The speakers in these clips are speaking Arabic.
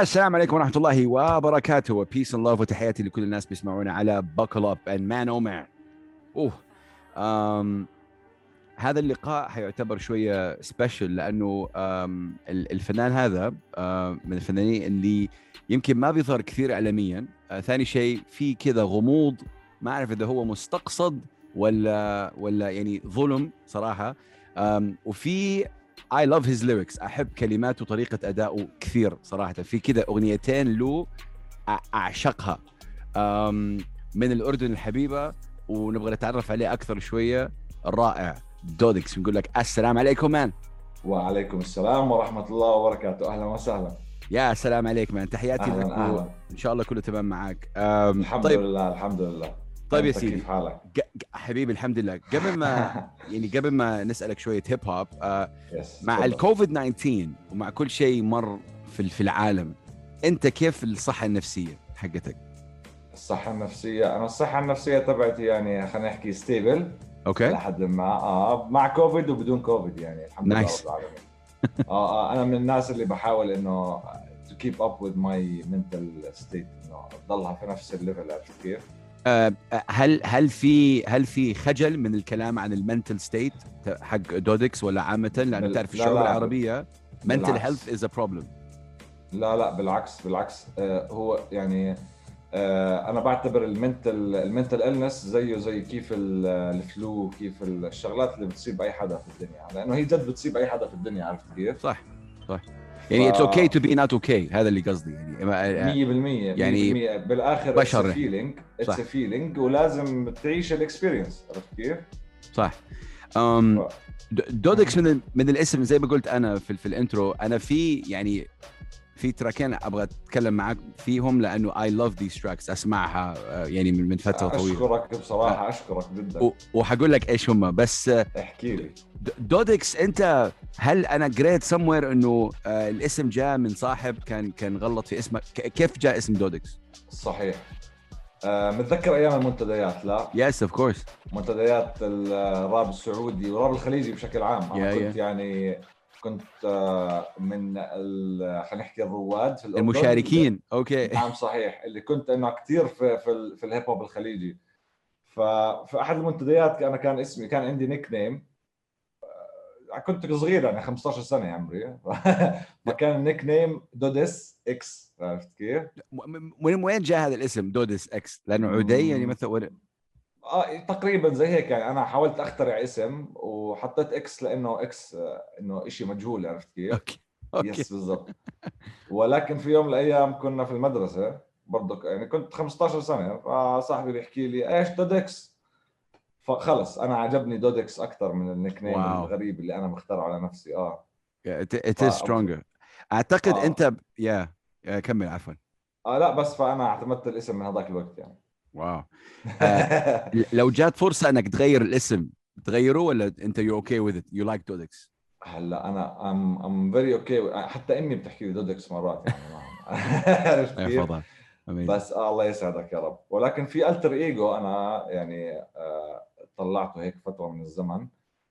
السلام عليكم ورحمة الله وبركاته. و peace and love وتحياتي لكل الناس بيسمعونا على بكل up and man أو man أوه. أم هذا اللقاء حيعتبر شوية special لأنه أم الفنان هذا أم من الفنانين اللي يمكن ما بيظهر كثير إعلاميا. أه ثاني شيء في كذا غموض ما أعرف إذا هو مستقصد ولا ولا يعني ظلم صراحة. أم وفي I love his lyrics. أحب كلماته وطريقة ادائه كثير صراحة. في كذا أغنيتين له أعشقها. من الأردن الحبيبة ونبغى نتعرف عليه أكثر شوية. الرائع دودكس نقول لك السلام عليكم man. وعليكم السلام ورحمة الله وبركاته. أهلا وسهلا. يا سلام عليك man. تحياتي أهلاً لك أهلاً. ان شاء الله كله تمام معك الحمد طيب. لله الحمد لله. طيب يا سيدي كيف حالك؟ ج- حبيبي الحمد لله قبل ما يعني قبل ما نسألك شوية hip hop آه مع. الكوفيد 19 ومع كل شيء مر في في العالم أنت كيف الصحة النفسية حقتك الصحة النفسية أنا الصحة النفسية تبعتي يعني خلينا نحكي stable okay لحد ما آه مع كوفيد وبدون كوفيد يعني الحمد لله Nice. رب العالمين آه, آه أنا من الناس اللي بحاول إنه to keep up with my mental state إنه أضلها في نفس ال level عرفت كيف؟ آه، هل هل في هل في خجل من الكلام عن ال mental state حق دودكس ولا عامة؟ لأنه تعرف الشعوب العربية mental. health is a problem لا لا بالعكس بالعكس. آه هو يعني آه أنا بعتبر ال mental ال mental illness زيه زي كيف ال- ال flu كيف الشغلات اللي بتصيب اي حدا في الدنيا. لأنه هي جد بتصيب اي حدا في الدنيا عرفت كيف؟ صح صح. يعني it's okay to be not okay هذا اللي قصدي. يعني 100% ما- يعني 100% بالآخر بشر. it's feeling. it's feeling ولازم تعيش ال experience عرفت كيف؟ صح. أم دودكس من من الاسم زي ما قلت أنا في في ال intro أنا في يعني في track ين أبغى أتكلم معك فيهم لأنه I love these tracks أسمعها آه، يعني من من فترة طويلة. أشكرك بصراحة أشكرك جدا. وحقول لك إيش هم بس آه، احكي لي. دودكس أنت هل أنا قريت سموير إنه آه، الاسم جاء من صاحب كان كان غلط في اسمك؟ كيف جاء اسم دودكس؟ صحيح. آه متذكر أيام المنتديات لا؟ yes of course منتديات الراب السعودي والراب الخليجي بشكل عام. أنا يا- كنت يعني كنت آه، من خلينا نحكي الرواد في الأردن. المشاركين. okay. نعم صحيح. اللي كنت انه كثير في في, في ال hip hop الخليجي. ففي أحد المنتديات أنا كان اسمي كان عندي nickname آه، كنت صغير يعني 15 سنة عمري. فكان ال nickname دودس إكس. عرفت كيف؟ من وين جاء هذا الاسم دودس إكس؟ لأنه عدي يعني مثلا آه تقريبا زي هيك. يعني أنا حاولت أخترع اسم وحطيت X لأنه X آه، إنه شيء مجهول عرفت كيف؟ okay okay. yes بالضبط. ولكن في يوم من الأيام كنا في المدرسة برضه يعني كنت 15 سنة فصاحبي بيحكي لي إيش دودكس فخلص أنا عجبني دودكس أكثر من ال nickname. الغريب اللي أنا مخترعه لنفسي آه. it is stronger أعتقد آه. أنت يا يا كمل عفوا. آه لا بس فأنا اعتمدت الاسم من هذاك الوقت يعني. واو. ل- لو جات فرصة إنك تغير الاسم تغيره ولا أنت you okay with it you like دودكس هلأ أنا I'm I'm very okay حتى امي بتحكي لي دودكس مرات يعني عرفت يا كيف؟ بس آه الله يسعدك يا رب. ولكن في alter ego أنا يعني آه طلعته هيك فترة من الزمن.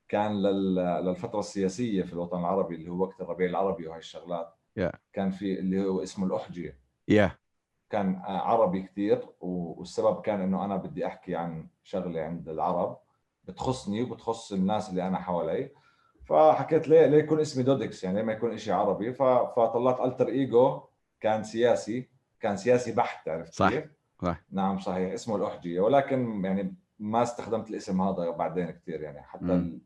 كان لل... للفترة السياسية في الوطن العربي اللي هو وقت الربيع العربي وهي الشغلات. Yeah. كان في اللي هو اسمه الأحجية. yeah كان عربي كثير والسبب كان إنه أنا بدي أحكي عن شغلة عند العرب بتخصني وبتخص الناس اللي أنا حوالي فحكيت ليه ليه يكون اسمي دودكس يعني ليه ما يكون شيء عربي. فطلعت alter ego كان سياسي كان سياسي بحت عرفت صح. كيف؟ صح. نعم صحيح اسمه الأحجية ولكن يعني ما استخدمت الاسم هذا بعدين كثير يعني حتى مم.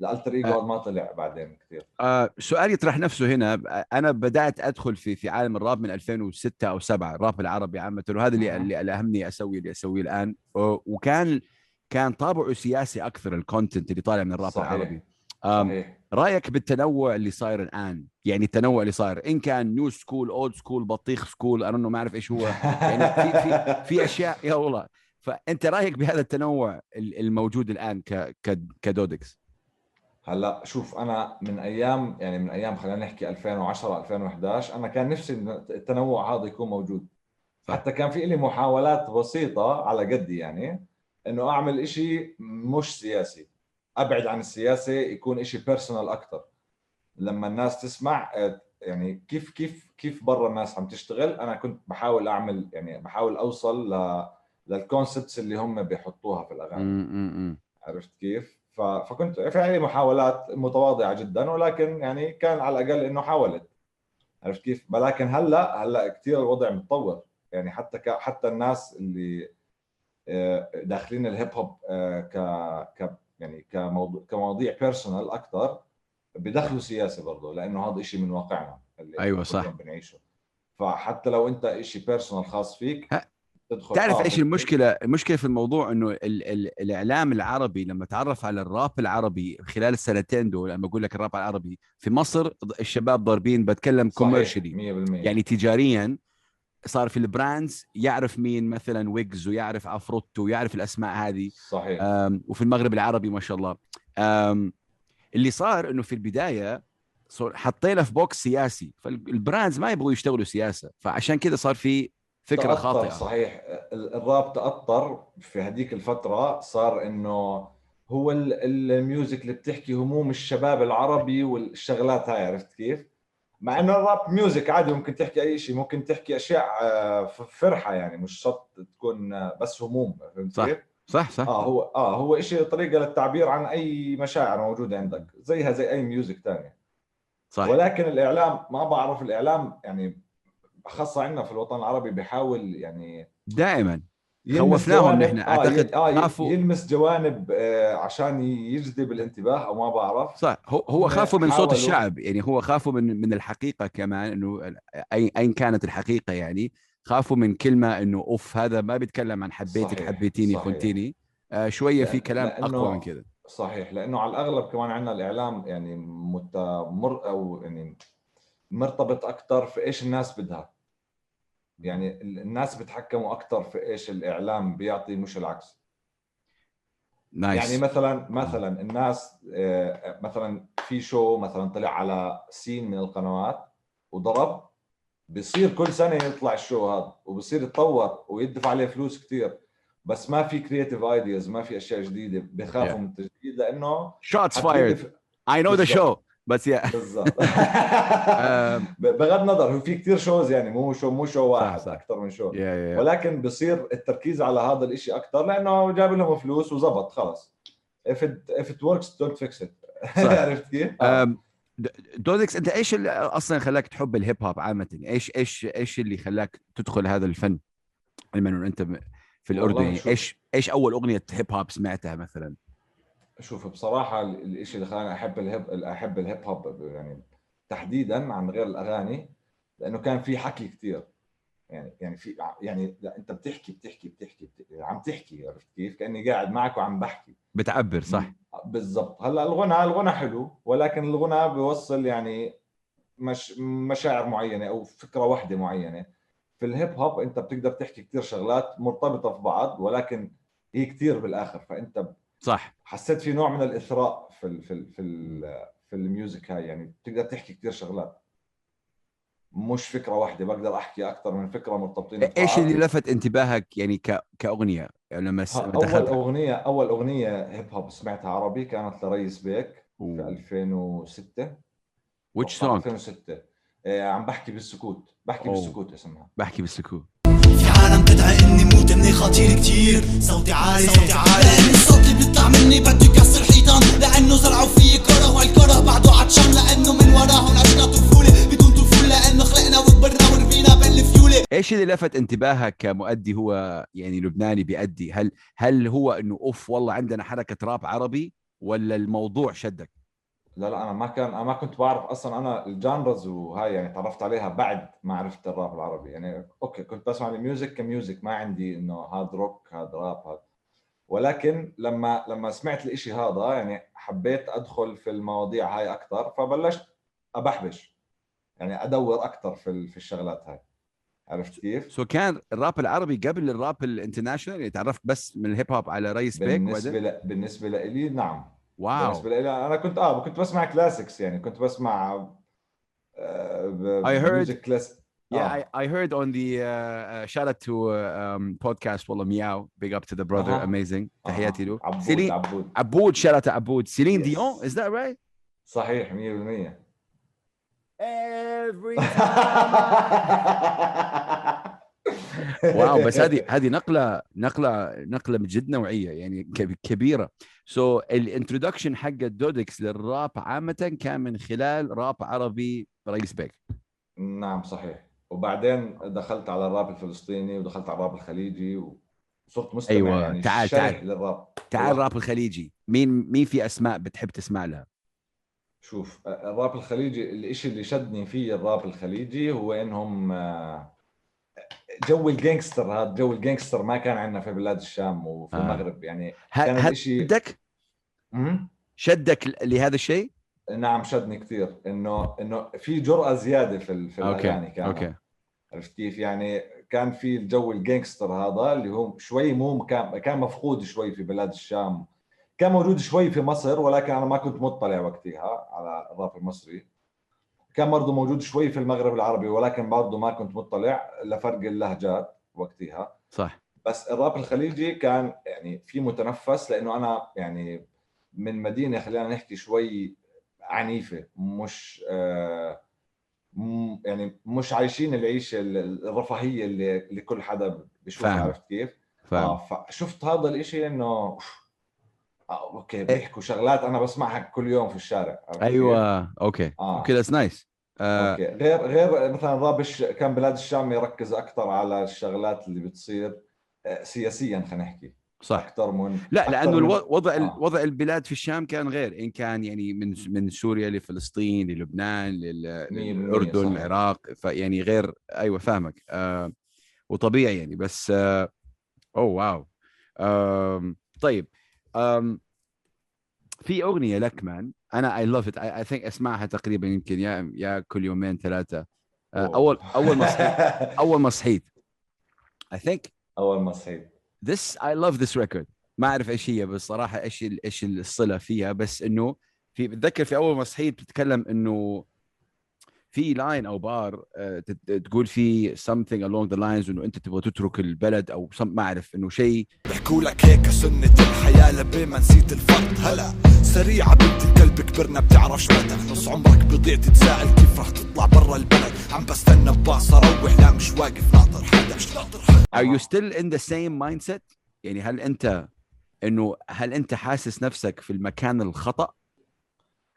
ال- ال alter ego ما طلع بعدين كثير. آه سؤال يطرح نفسه هنا. أنا بدأت أدخل في في عالم الراب من 2006 أو 7 الراب العربي عامة وهذا اللي. اللي الهمني أسوي اللي أسويه الآن. وكان كان طابعه سياسي أكثر ال content اللي طالع من الراب صحيح. العربي. صحيح. رأيك بالتنوع اللي صاير الآن؟ يعني التنوع اللي صاير. إن كان new school old school بطيخ school أنا ما أعرف إيش هو. يعني في في في أشياء يا والله. فأنت رأيك بهذا التنوع ال- الموجود الآن ك- كدودكس؟ هلأ شوف أنا من أيام يعني من أيام خلينا نحكي 2010 2011 أنا كان نفسي التنوع هذا يكون موجود. حتى كان في لي محاولات بسيطة على قدي يعني إنه أعمل إشي مش سياسي. أبعد عن السياسة يكون إشي بيرسونال أكثر لما الناس تسمع يعني كيف كيف كيف برا الناس عم تشتغل أنا كنت بحاول أعمل يعني بحاول أوصل ل لل concepts اللي هم بيحطوها في الأغاني. عرفت كيف؟ فكنت في عندي محاولات متواضعة جدا ولكن يعني كان على الأقل إنه حاولت عرفت كيف؟ ولكن هلأ هلأ كثير الوضع متطور يعني حتى ك... حتى الناس اللي آه، داخلين ال hip hop آه، ك ك يعني كموضوع كمواضيع personal أكثر بدخلوا سياسة برضه لأنه هذا شيء من واقعنا اللي أيوة صح. بنعيشه فحتى لو أنت شيء personal خاص فيك تدخل. تعرف آه، إيش المشكلة؟ المشكلة في الموضوع إنه ال ال الإعلام العربي لما تعرف على الراب العربي خلال السنتين دول لما أقول لك الراب العربي في مصر الشباب ضاربين بتكلم commercially 100% يعني تجاريا صار في ال brands يعرف مين مثلا ويجز ويعرف عفروتو ويعرف الأسماء هذه. صحيح. وفي المغرب العربي ما شاء الله. اللي صار إنه في البداية حطينا في بوكس سياسي فالبراندز ما يبغوا يشتغلوا سياسة فعشان كذا صار في فكرة خاطئة صحيح ال- الراب تأطر في هذيك الفترة صار إنه هو ال- ال- ال music اللي بتحكي هموم الشباب العربي والشغلات هاي عرفت كيف؟ مع إنه ال rap music عادي ممكن تحكي أي شيء ممكن تحكي أشياء آه، ف- فرحة يعني مش شرط تكون آه، بس هموم فهمت صح. كيف؟ صح صح آه هو آه هو شيء طريقة للتعبير عن أي مشاعر موجودة عندك زيها زي أي music ثانية صح ولكن الإعلام ما بعرف الإعلام يعني خاصة عندنا في الوطن العربي بيحاول يعني دائما. خوفناهم نحن، آه ي- آه خافوا. يلمس جوانب آه عشان يجذب الانتباه أو ما بعرف. صح. هو هو خافوا من صوت الشعب يعني هو خافوا من من الحقيقة كمان إنه اي أين كانت الحقيقة يعني. خافوا من كلمة إنه أوف هذا ما بيتكلم عن حبيتك صحيح، حبيتيني صحيح. خنتيني. آه شوية في كلام أقوى من كذا. صحيح لأنه على الأغلب كمان عندنا الإعلام يعني متم أو يعني مرتبط أكثر في إيش الناس بدها. يعني ال- الناس بيتحكموا أكثر في إيش الإعلام بيعطي مش العكس. nice يعني مثلا مثلا الناس آه، مثلا في show مثلا طلع على سين من القنوات وضرب بصير كل سنة يطلع ال show هذا وبصير يتطور ويدفع عليه فلوس كثير بس ما في creative ideas ما في أشياء جديدة بخافوا Yeah. من التجديد لأنه shots fired I know the. show بس يا بالضبط ب- بغض النظر هو في كثير shows يعني مو show مو show واحد صح. أكثر من show yeah yeah ولكن بصير التركيز على هذا الإشي أكثر لأنه جاب لهم فلوس وزبط خلص if it if it works don't fix it. عرفت كيف؟ آه. أم، د- دودكس أنت إيش اللي أصلا خلاك تحب ال hip hop عامه إيش إيش إيش اللي خلاك تدخل هذا الفن بما إنه أنت في الاردن. إيش إيش أول أغنية هيب هوب سمعتها مثلا شوف بصراحة ال- الإشي اللي خلاني أحب الهيب أحب الهيب هوب يعني تحديدا عن غير الأغاني لأنه كان في حكي كثير يعني يعني في يعني لا أنت بتحكي بتحكي بتحكي, بتحكي عم تحكي عرفت كيف؟ كأني قاعد معك وعم بحكي. بتعبر صح. بالضبط. هلأ الغنى الغنى حلو ولكن الغنى بيوصل يعني مش مشاعر معينة أو فكرة واحدة معينة. في ال hip hop أنت بتقدر تحكي كثير شغلات مرتبطة في بعض ولكن هي كثير بالآخر. فأنت صح. حسيت في نوع من الإثراء في ال في ال في ال في ال music هاي يعني بتقدر تحكي كثير شغلات. مش فكرة واحدة بقدر أحكي أكثر من فكرة مرتبطين ببعض. إيش اللي لفت انتباهك يعني ك... كأغنية؟ يعني لما أول دخلت. أغنية أول أغنية hip hop سمعتها عربي كانت لريس بيك في أوه. 2006 which أتوقع song 2006 آه، عم بحكي بالسكوت. بحكي أوه. بالسكوت اسمها. بحكي بالسكوت. في عالم تدعي إني اني خطير كتير. صوتي عالي. صوتي عالي. لأن الصوت اللي بيطلع مني بده يكسر حيطان لأنه زرعوا فيي كره والكره بعده عطشان. لأنه من وراهم عشنا طفولة. بدون طفولة لأنه خلقنا وكبرنا وربينا بالفيوله إيش اللي لفت انتباهك كمؤدي هو يعني لبناني بيأدي هل هل هو إنه أوف والله عندنا حركة راب عربي ولا الموضوع شدك؟ لا لا أنا ما كان أنا ما كنت بعرف أصلا أنا ال genres وهاي يعني تعرفت عليها بعد ما عرفت الراب العربي. يعني okay كنت بسمع ال music ك music ما عندي إنه هذا روك هذا راب هذا ولكن لما لما سمعت الإشي هذا يعني حبيت أدخل في المواضيع هاي أكثر فبلشت أبحبش. يعني أدور أكثر في في الشغلات هاي. عرفت كيف؟ so كان الراب العربي قبل ال rap ال international يعني تعرفت بس من ال hip hop على ريس بيك بالنسبة ل... بالنسبة لي نعم. واو بالنسبه لي انا كنت اه كنت بسمع كلاسيكس يعني كنت بسمع آه I heard- music class- Yeah, آه. I, I heard on the uh, uh, shout out to uh, um, podcast والله meow big up to the brother أها. amazing تحياتي له آه. عبود سيلين عبود عبود shout out to عبود سيلين Yes. ديون is that right صحيح 100% every واو بس هذه هذه نقلة نقلة نقلة جد نوعية يعني كب- كبيرة. سو so, الانترودكشن حق الدودكس للراب عامة كان من خلال راب عربي ريس بيك. نعم صحيح. وبعدين دخلت على الراب الفلسطيني ودخلت على الراب الخليجي وصرت مستمع أيوة، يعني تعال- تعال. للراب. تعال والله. الراب الخليجي. مين مين في أسماء بتحب تسمع لها؟ شوف الراب الخليجي الإشي اللي شدني فيه الراب الخليجي هو إنهم آه، جو ال gangster هذا جو ال gangster ما كان عندنا في بلاد الشام وفي آه. المغرب يعني كان هل الإشي- شدك. شدك لهذا الشيء؟ نعم شدني كثير. انه إنه في جرأة زيادة في ال- في okay الأغاني كانت. okay. عرفت كيف؟ يعني كان في الجو ال gangster هذا اللي هو شوي مو كان كان مفقود شوي في بلاد الشام. كان موجود شوي في مصر ولكن أنا ما كنت مطلع وقتها على الراب المصري. كان برضه موجود شوي في المغرب العربي ولكن برضه ما كنت مطلع لفرق اللهجات وقتها صح بس الراب الخليجي كان يعني في متنفس لأنه أنا يعني من مدينة خلينا نحكي شوي عنيفة مش آه يعني مش عايشين العيشه ال- الرفاهية اللي اللي كل حدا بيشوفها فاهم. عرفت كيف؟ فاهم آه فشفت هذا الإشي إنه آه okay بيحكوا شغلات أنا بسمعها كل يوم في الشارع؟ أيوه okay آه. okay that's nice okay غير غير مثلا راب الش... كان بلاد الشام يركز أكثر على الشغلات اللي بتصير آه، سياسيا خلينا نحكي صح أكثر من لا أكثر لأنه من- الو- وضع آه. وضع البلاد في الشام كان غير إن كان يعني من من سوريا لفلسطين للبنان للأردن. العراق فيعني غير أيوه فاهمك آه وطبيعي يعني بس آه أوه wow آم طيب في أغنية لك man. أنا I love it I think أسمعها تقريبا يمكن yeah yeah كل يومين ثلاثة. أول أول ما صحيت أول ما صحيت. I think أول ما صحيت. this I love this record. ما أعرف إيش هي بس صراحة إيش إيش الصلة فيها. بس إنه في بتذكر في أول ما صحيت بتتكلم إنه في line أو بار آه، تقول في something along the lines إنه أنت تبغى تترك البلد أو ما أعرف إنه شيء. بيحكوا لك هيك سنة الحياة لبين ما نسيت الفرد. هلا سريعة بنت الكلب كبرنا بتعرفش متى نص عمرك بيضيع تتساءل كيف رح تطلع برا البلد. عم بستنى بباص أروح لا مش واقف ناطر حدا مش ناطر حدا. Are you still in the same mindset يعني هل أنت انه هل أنت حاسس نفسك في المكان الخطأ؟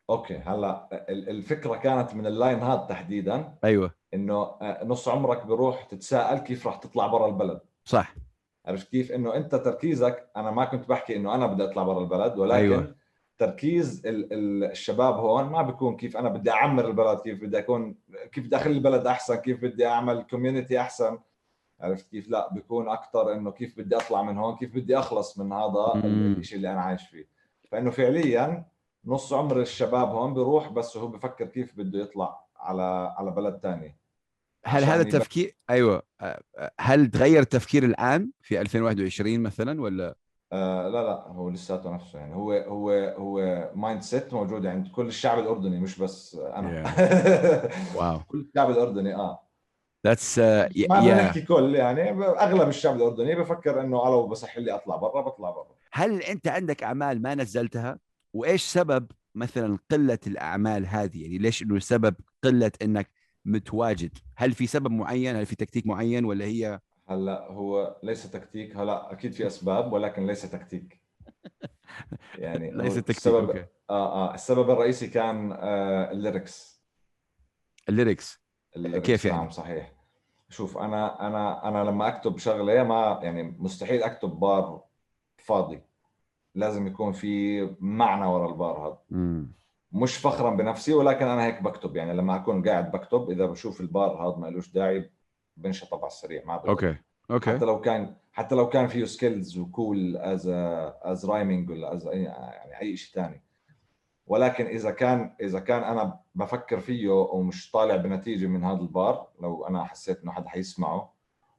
أوكي هلا ال- الفكرة كانت من ال line هذا تحديدا. أيوه. إنه آه، نص عمرك بروح تتساءل كيف راح تطلع برا البلد. صح. عرفت كيف؟ إنه أنت تركيزك أنا ما كنت بحكي إنه أنا بدي أطلع برا البلد ولكن أيوة. تركيز ال- ال- الشباب هون ما بيكون كيف أنا بدي أعمر البلد كيف بدي أكون كيف بدي أخلي البلد أحسن كيف بدي أعمل community أحسن. عرفت كيف؟ لا بيكون أكثر إنه كيف بدي أطلع من هون كيف بدي أخلص من هذا. الشيء اللي أنا عايش فيه. فإنه فعليا نص عمر الشباب هون بيروح بس هو بفكر كيف بده يطلع على على بلد ثاني هل هذا التفكير أيوه هل تغير التفكير الآن في 2021 مثلا ولا؟ آه لا لا هو لساته نفسه يعني. هو هو هو mindset موجود عند كل الشعب الأردني مش بس أنا. wow كل الشعب الأردني آه. that's ما بدنا يا نحكي كل يعني أغلب الشعب الأردني بفكر إنه لو بصح لي أطلع برا بطلع برا. هل أنت عندك أعمال ما نزلتها؟ وإيش سبب مثلا قلة الأعمال هذه؟ يعني ليش إنه سبب قلة إنك متواجد؟ هل في سبب معين؟ هل في تكتيك معين؟ ولا هي هلأ هو ليس تكتيك. هلأ أكيد في أسباب ولكن ليس تكتيك. يعني ليس تكتيك السبب okay. آه آه. السبب الرئيسي كان آه ال lyrics. ال lyrics. ال lyrics، كيف يعني؟ نعم صحيح. شوف أنا أنا أنا لما أكتب شغلة ما يعني مستحيل أكتب بار فاضي. لازم يكون في معنى ورا البار هذا. مش فخرا بنفسي ولكن أنا هيك بكتب. يعني لما أكون قاعد بكتب إذا بشوف البار هذا ما لهوش داعي بنشطب على السريع ما. Okay. Okay. حتى لو كان حتى لو كان فيه skills و cool as as rhyming ولا as يعني أي شيء ثاني ولكن إذا كان إذا كان أنا بفكر فيه ومش طالع بنتيجة من هذا البار لو أنا حسيت إنه حدا حيسمعه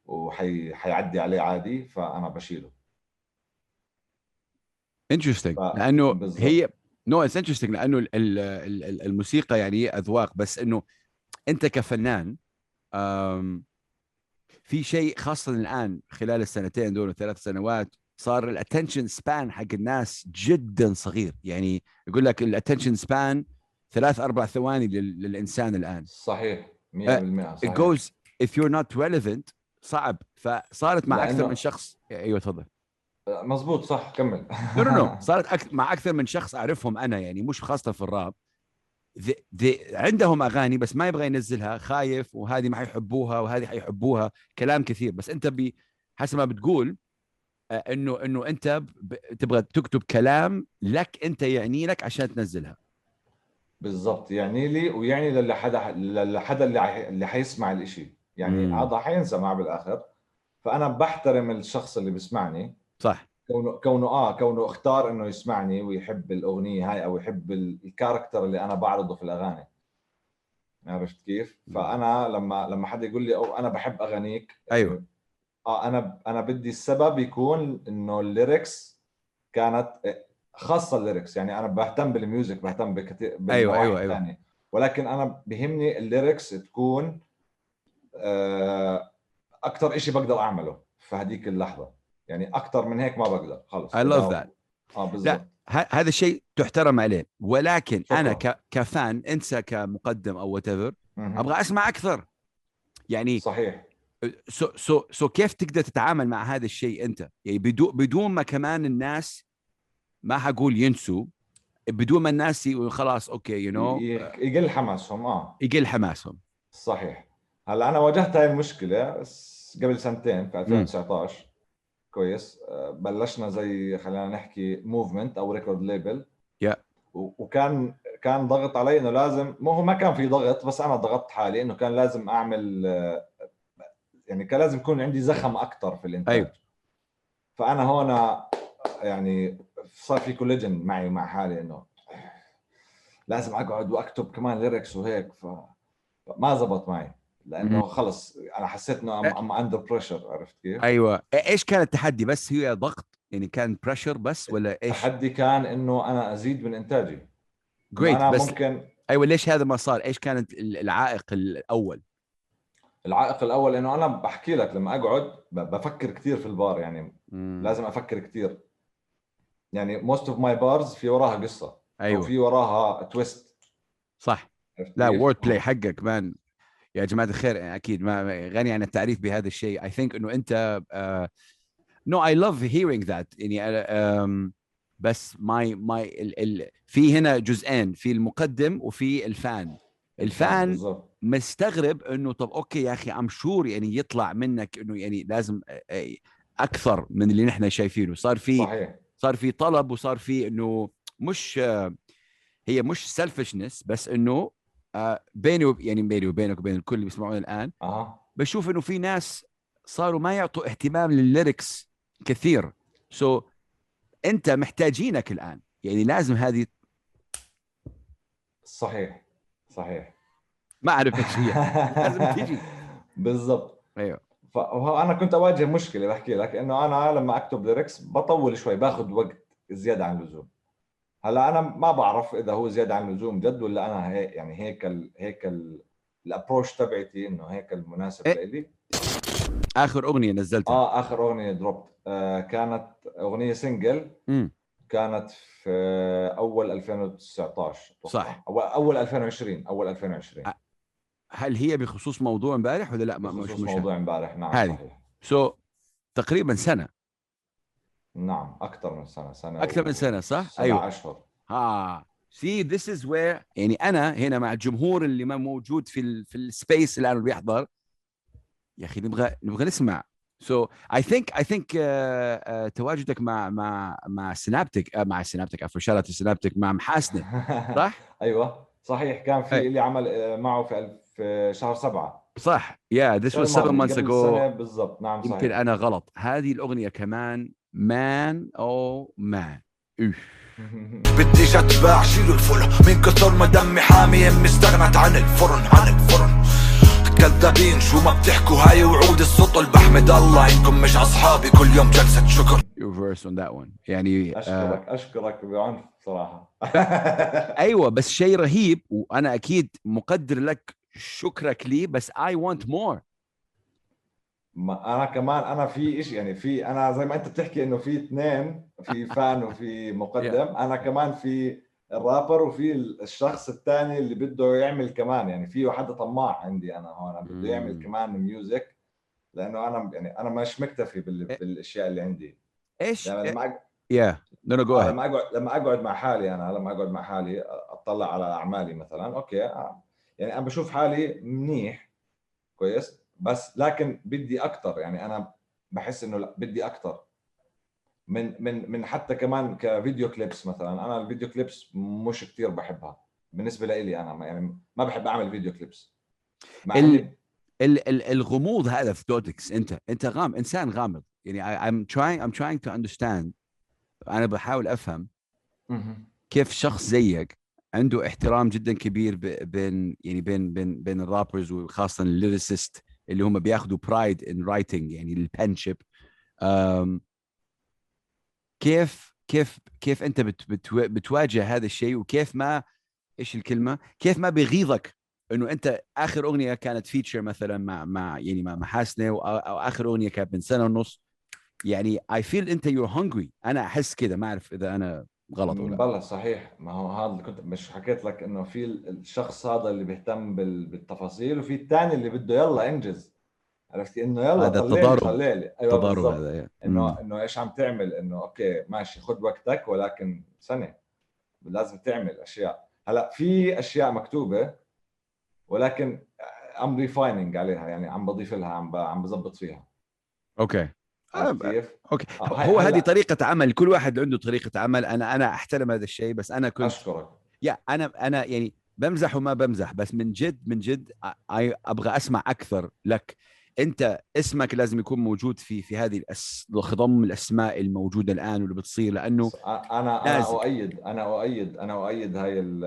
وحيعدي عليه عادي فأنا بشيله. interesting لأنه بالضبط. هي no it's interesting لأنه ال- ال- ال- الموسيقى يعني أذواق بس إنه أنت كفنان في شيء خاصة الآن خلال السنتين دول الثلاث سنوات صار ال attention span حق الناس جدا صغير. يعني يقول لك ال attention span ثلاث أربع ثواني لل- للإنسان الآن. صحيح 100% it صحيح. goes if you're not relevant صعب. فصارت مع أكثر من شخص. أيوه تفضل. مزبوط صح كمل. no no صارت أك... مع أكثر من شخص أعرفهم أنا يعني مش خاصة في الراب. ذي... ذي... عندهم أغاني بس ما يبغى ينزلها خايف وهذه ما حيحبوها وهذه حيحبوها كلام كثير. بس أنت ب... حسب ما بتقول آه، انه إنه أنت ب... تبغى تكتب كلام لك أنت يعني لك عشان تنزلها. بالضبط. يعني لي ويعني للي حدا للي حدا اللي اللي حيسمع الإشي. يعني. هذا حينسمع بالآخر. فأنا بحترم الشخص اللي بيسمعني. صح. كونه كونه آه كونه اختار إنه يسمعني ويحب الأغنية هاي أو يحب ال- الكاركتر اللي أنا بعرضه في الأغاني. عرفت كيف؟ فأنا لما لما حدا يقول لي أو أنا بحب أغانيك أيوه. آه أنا أنا بدي السبب يكون إنه ال lyrics كانت خاصة ال lyrics يعني أنا بهتم بال music بهتم بكثير أيوة، أيوة، أيوة. ثانية ولكن أنا بهمني ال lyrics تكون آه أكثر شيء بقدر أعمله في هذيك اللحظة. يعني أكثر من هيك ما بقدر خلص. I love that. آه بالضبط. هذا الشيء تحترم عليه. ولكن شكراً. أنا ك... كفان أنت كمقدم or what. أبغى أسمع أكثر. يعني صحيح. so so so كيف تقدر تتعامل مع هذا الشيء أنت؟ يعني بدون بدون ما كمان الناس ما حقول ينسوا بدون ما الناس خلاص okay you know ي- يقل حماسهم آه. يقل حماسهم. صحيح. هلأ أنا واجهت هاي المشكلة قبل سنتين في 2019 كويس آه، بلشنا زي خلينا نحكي movement أو record label Yeah. وكان كان ضغط علي إنه لازم مو هو ما كان في ضغط بس أنا ضغطت حالي إنه كان لازم أعمل آه، يعني كان لازم يكون عندي زخم أكثر في الإنتاج أيوة. فأنا هون يعني صار في collision معي مع حالي إنه لازم أقعد وأكتب كمان lyrics وهيك ف ما زبط معي لأنه مم. خلص أنا حسيت إنه I'm under pressure عرفت كيف؟ أيوه إ- إيش كان التحدي بس هي ضغط يعني كان pressure بس ولا إيش؟ التحدي كان إنه أنا أزيد من إنتاجي great أنا بس ممكن أيوه ليش هذا ما صار؟ إيش كانت ال- العائق الأول؟ العائق الأول إنه أنا بحكي لك لما أقعد ب- بفكر كثير في البار يعني لازم أفكر كثير يعني most of my bars في وراها قصة أيوه في وراها twist صح عرفت لا؟ wordplay حقك man يا جماعة الخير يعني أكيد ما غني عن التعريف بهذا الشيء. I think إنه أنت no I love hearing that يعني um, بس my my ال ال في هنا جزئين في المقدم وفي الفان. الفان بالضبط. مستغرب إنه طب okay يا أخي I'm sure يعني يطلع منك إنه يعني لازم آه، آه، أكثر من اللي نحن شايفينه. صار في صحيح. صار في طلب وصار في إنه مش هي مش selfishness بس إنه بيني وب- يعني بيني وبينك وبين الكل اللي بيسمعونا الآن أها بشوف إنه في ناس صاروا ما يعطوا اهتمام للل lyrics كثير. so so, أنت محتاجينك الآن. يعني لازم هذه صحيح. صحيح. ما أعرف إيش هي. لازم تيجي بالضبط. أيوه. فانا كنت أواجه مشكلة بحكي لك إنه أنا لما أكتب lyrics بطول شوي باخذ وقت زيادة عن اللزوم. هلا أنا ما بعرف إذا هو زيادة عن اللزوم جد ولا أنا هيك يعني هيك ال هيك ال approach تبعتي إنه هيك المناسب إيه. لي آخر أغنية نزلتها. آه آخر أغنية dropped آه كانت أغنية single امم كانت في أول 2019 أتوقع. صح. أو أول 2020 أول 2020 آه، هل هي بخصوص موضوع امبارح ولا لا؟ ما بخصوص مش موضوع امبارح نعم هذه. so تقريبا سنة. نعم أكثر من سنة سنة أكثر من سنة صح؟ سبع أيوه. أشهر. ها سي ذس از وير يعني أنا هنا مع الجمهور اللي ما موجود في ال في السبيس الآن اللي بيحضر. يا أخي نبغى نبغى نسمع. سو اي ثينك اي ثينك تواجدك مع مع مع سنابتك آه، مع سنابتك عفوا شارة سنابتك مع محاسنة صح؟ أيوه صحيح. كان في أي. اللي عمل آه، معه في شهر سبعة. صح. يا ذس واز 7 الماضي، months قبل ago. سنة بالضبط. نعم صحيح. يمكن أنا غلط. هذه الأغنية كمان مان أو مان بديش اتباع شيلوا الفل. من كثر ما دمي حامي امي استغنت عن الفرن عن الفرن. كذابين شو ما بتحكوا؟ هاي وعود السطل. بحمد الله إنكم مش أصحابي. كل يوم جلسة شكر. Your verse on that one. يعني آه أشكرك اشكرك بعنف صراحة. أيوه بس شيء رهيب وأنا أكيد مقدر لك شكرك لي بس I want more. ما أنا كمان أنا في شيء يعني في أنا زي ما أنت بتحكي إنه في اثنين في fan وفي مقدم أنا كمان في الرابر وفي الشخص الثاني اللي بده يعمل كمان يعني في حدا طماع عندي أنا هون بده. يعمل كمان music لأنه أنا يعني أنا مش مكتفي إيه. بالأشياء اللي عندي. إيش؟ يعني لما أق- you know no جو لما أقعد لما أقعد مع حالي أنا لما أقعد مع حالي أطلع على أعمالي مثلا okay آه، يعني أنا بشوف حالي منيح كويس. بس لكن بدي أكثر يعني أنا بحس إنه لا بدي أكثر من من من حتى كمان ك video clips مثلا أنا ال video clips مش كثير بحبها. بالنسبة لي أنا ما- يعني ما بحب أعمل video clips. مع ال- ال- ال- الغموض هذا في دودكس أنت أنت غام إنسان غامض. يعني I, I'm trying I'm trying to understand. أنا بحاول أفهم. كيف شخص زيك عنده احترام جدا كبير ب- بين يعني بين بين بين ال rappers وخاصة ال lyricists اللي هم بياخذوا pride in writing يعني ال penmanship كيف كيف كيف أنت بت بتوا- بتواجه هذا الشيء؟ وكيف ما إيش الكلمة؟ كيف ما بيغيظك إنه أنت آخر أغنية كانت feature مثلا مع مع يعني مع محاسنة أو آخر أغنية كانت من سنة ونص. يعني I feel أنت you're hungry أنا أحس كذا ما أعرف إذا أنا غلط ولا لا. بلا صحيح ما هو هذا اللي كنت مش حكيت لك إنه في الشخص هذا اللي بيهتم بال- بالتفاصيل وفي الثاني اللي بده يلا انجز عرفتي إنه يلا هذا التضارب. طلع لي أيوه تضارب بالضبط. هذا. انه. إنه إيش عم تعمل إنه okay ماشي خذ وقتك ولكن سنه لازم تعمل أشياء هلا في أشياء مكتوبة ولكن ام refining عليها يعني عم بضيف لها عم عم بظبط فيها okay؟ okay. آه، هو هذه طريقة عمل كل واحد عنده طريقة عمل. أنا أنا أحترم هذا الشيء بس أنا كنت أشكرك. yeah أنا أنا يعني بمزح وما بمزح بس من جد من جد أبغى أسمع أكثر لك. أنت اسمك لازم يكون موجود في في هذه الأس... خضم الأسماء الموجودة الآن واللي بتصير لأنه أنا أنا لازم. أؤيد أنا أؤيد أنا أؤيد هاي ال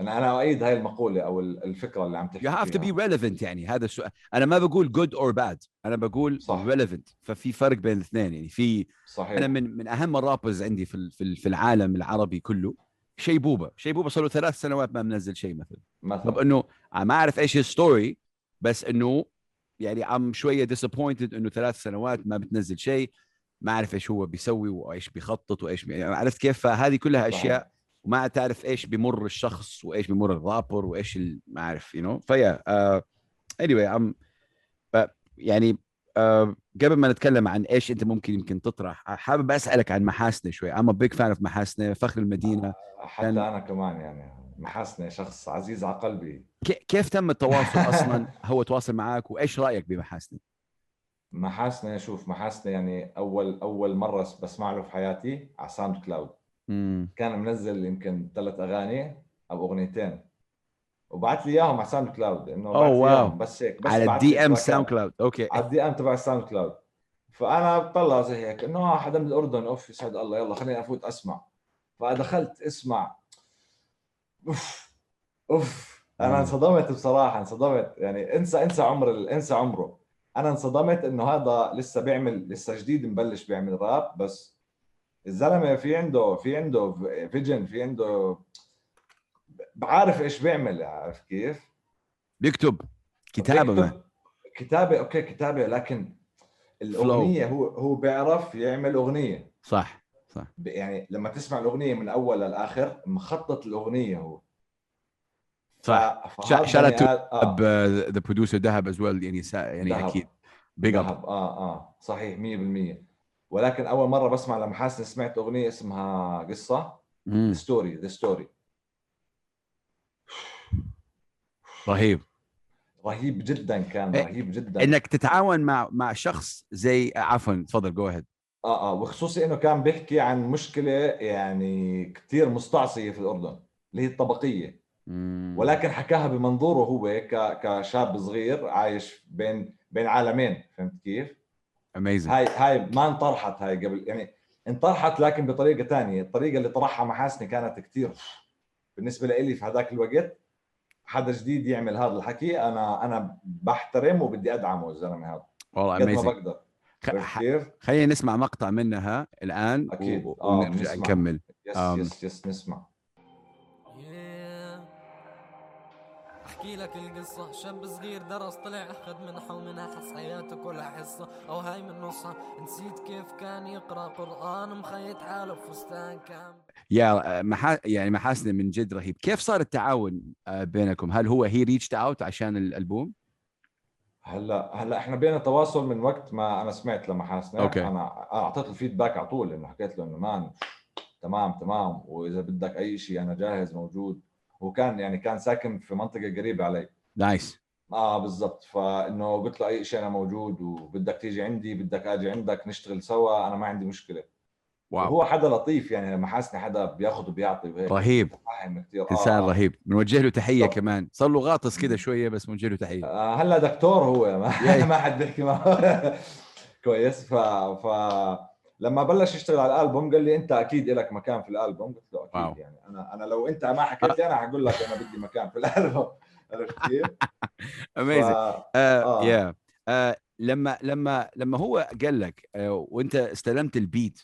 أنا أنا اؤيد هاي المقولة أو ال- الفكرة اللي عم تحكي you have to be فيها. relevant يعني. هذا السؤال أنا ما بقول good or bad. أنا بقول صح. relevant. ففي فرق بين الاثنين يعني. في صحيح. أنا من من أهم ال rappers عندي في في ال- في العالم العربي كله شيبوبه شيبوبه صار له ثلاث سنوات ما منزل شيء مثلا. طب مثلا إنه أنا ما أعرف إيش ال story بس إنه يعني ام شوية disappointed إنه ثلاث سنوات ما بتنزل شيء ما أعرف إيش هو بيسوي وإيش بيخطط وإيش بي... يعني عرفت كيف؟ فهذه كلها صحيح. أشياء وما تعرف إيش بيمر الشخص وإيش بيمر الرابر وإيش. ما أعرف you know فيا uh, anyway ام يعني uh, قبل ما نتكلم عن إيش أنت ممكن يمكن تطرح حابب أسألك عن محاسنة شوي. A big fan of محاسنة فخر المدينة. حتى كان- أنا كمان يعني محاسنة شخص عزيز على قلبي. كي- كيف تم التواصل أصلا؟ هو تواصل معك وإيش رأيك بمحاسنة؟ محاسنة شوف محاسنة يعني أول أول مرة بسمع له في حياتي على SoundCloud امم كان منزل يمكن ثلاث أغاني أو أغنيتين. وبعت لي إياهم على SoundCloud إنه wow. إياهم بس هيك بس على ال DM. SoundCloud. okay. على ال DM تبع ال SoundCloud. فأنا بطلع زي هيك إنه ها حدا من الأردن أوف يسعد الله يلا خليني أفوت أسمع. فدخلت أسمع. أوف أوف. مم. أنا انصدمت بصراحة انصدمت. يعني انسى انسى عمر انسى عمره. أنا انصدمت إنه هذا لسه بيعمل لسه جديد مبلش بيعمل راب بس الزلمة في عنده في عنده vision في عنده بعرف إيش بيعمل عارف كيف؟ بيكتب كتابة بيكتب-. كتابة okay كتابة لكن الأغنية هو هو بيعرف يعمل أغنية. صح ب- يعني لما تسمع الأغنية من أول للآخر مخطط الأغنية هو. صح. ف- شا- فهذا shout out بني آد- آه. the producer دهب as well يعني سا يعني دهب. أكيد. big up آه آه. صحيح 100% ولكن أول مرة بسمع لمحاسن سمعت أغنية اسمها قصة. story the story رهيب. رهيب جدا كان إيه، رهيب جدا. إنك تتعاون مع مع شخص زي عفوا تفضل go ahead آه آه وخصوصي إنه كان بيحكي عن مشكلة يعني كثير مستعصية في الأردن اللي هي الطبقية. ولكن حكاها بمنظوره هو كشاب صغير عايش بين بين عالمين فهمت كيف؟ amazing هاي هاي ما انطرحت هاي قبل يعني انطرحت لكن بطريقة ثانية، الطريقة اللي طرحها محاسني كانت كثير بالنسبة لي في هذاك الوقت حدا جديد يعمل هذا الحكي أنا أنا بحترم وبدي أدعمه الزلمة هذا والله قد ما بقدر؟ خلينا نسمع مقطع منها الآن أكيد. و- آه، ونرجع نسمع. نكمل yes um. yes yes نسمع احكي لك القصة. شاب صغير درس طلع أخذ منحة ومنها حس حياته كلها حصة. أو هاي من نصها. نسيت كيف كان يقرأ قرآن. مخيط حاله بفستان كان يا محا... يعني محاسن من جد رهيب. كيف صار التعاون آه، بينكم؟ هل هو he reached out عشان الألبوم؟ هلا هلا إحنا بينا تواصل من وقت ما أنا سمعت لمحاسنة okay. أنا اعطيت ال feedback على طول إنه حكيت له إنه man تمام تمام. وإذا بدك أي شيء أنا جاهز موجود. وكان يعني كان ساكن في منطقة قريبة علي. nice آه بالضبط. فإنه قلت له أي شيء أنا موجود وبدك تيجي عندي بدك آجي عندك نشتغل سوا أنا ما عندي مشكلة. wow. هو حدا لطيف يعني محاسني حدا بياخذ وبيعطي وهيك. رهيب. فاهم كثير إنسان رهيب. بنوجه له تحية بالضبط. كمان. صار له غاطس كذا شوية بس بنوجه له تحية. آه، هلا دكتور هو. ما, ما حد بيحكي معه. كويس. ف ف لما بلش يشتغل على الألبوم قال لي أنت أكيد لك مكان في الألبوم؟ قلت له أكيد wow. يعني. أنا أنا لو أنت ما حكيت لي أنا حقول لك أنا بدي مكان في الألبوم. عرفت كيف؟ amazing آه آه. يا آه لما لما لما هو قال لك آه وأنت استلمت ال beat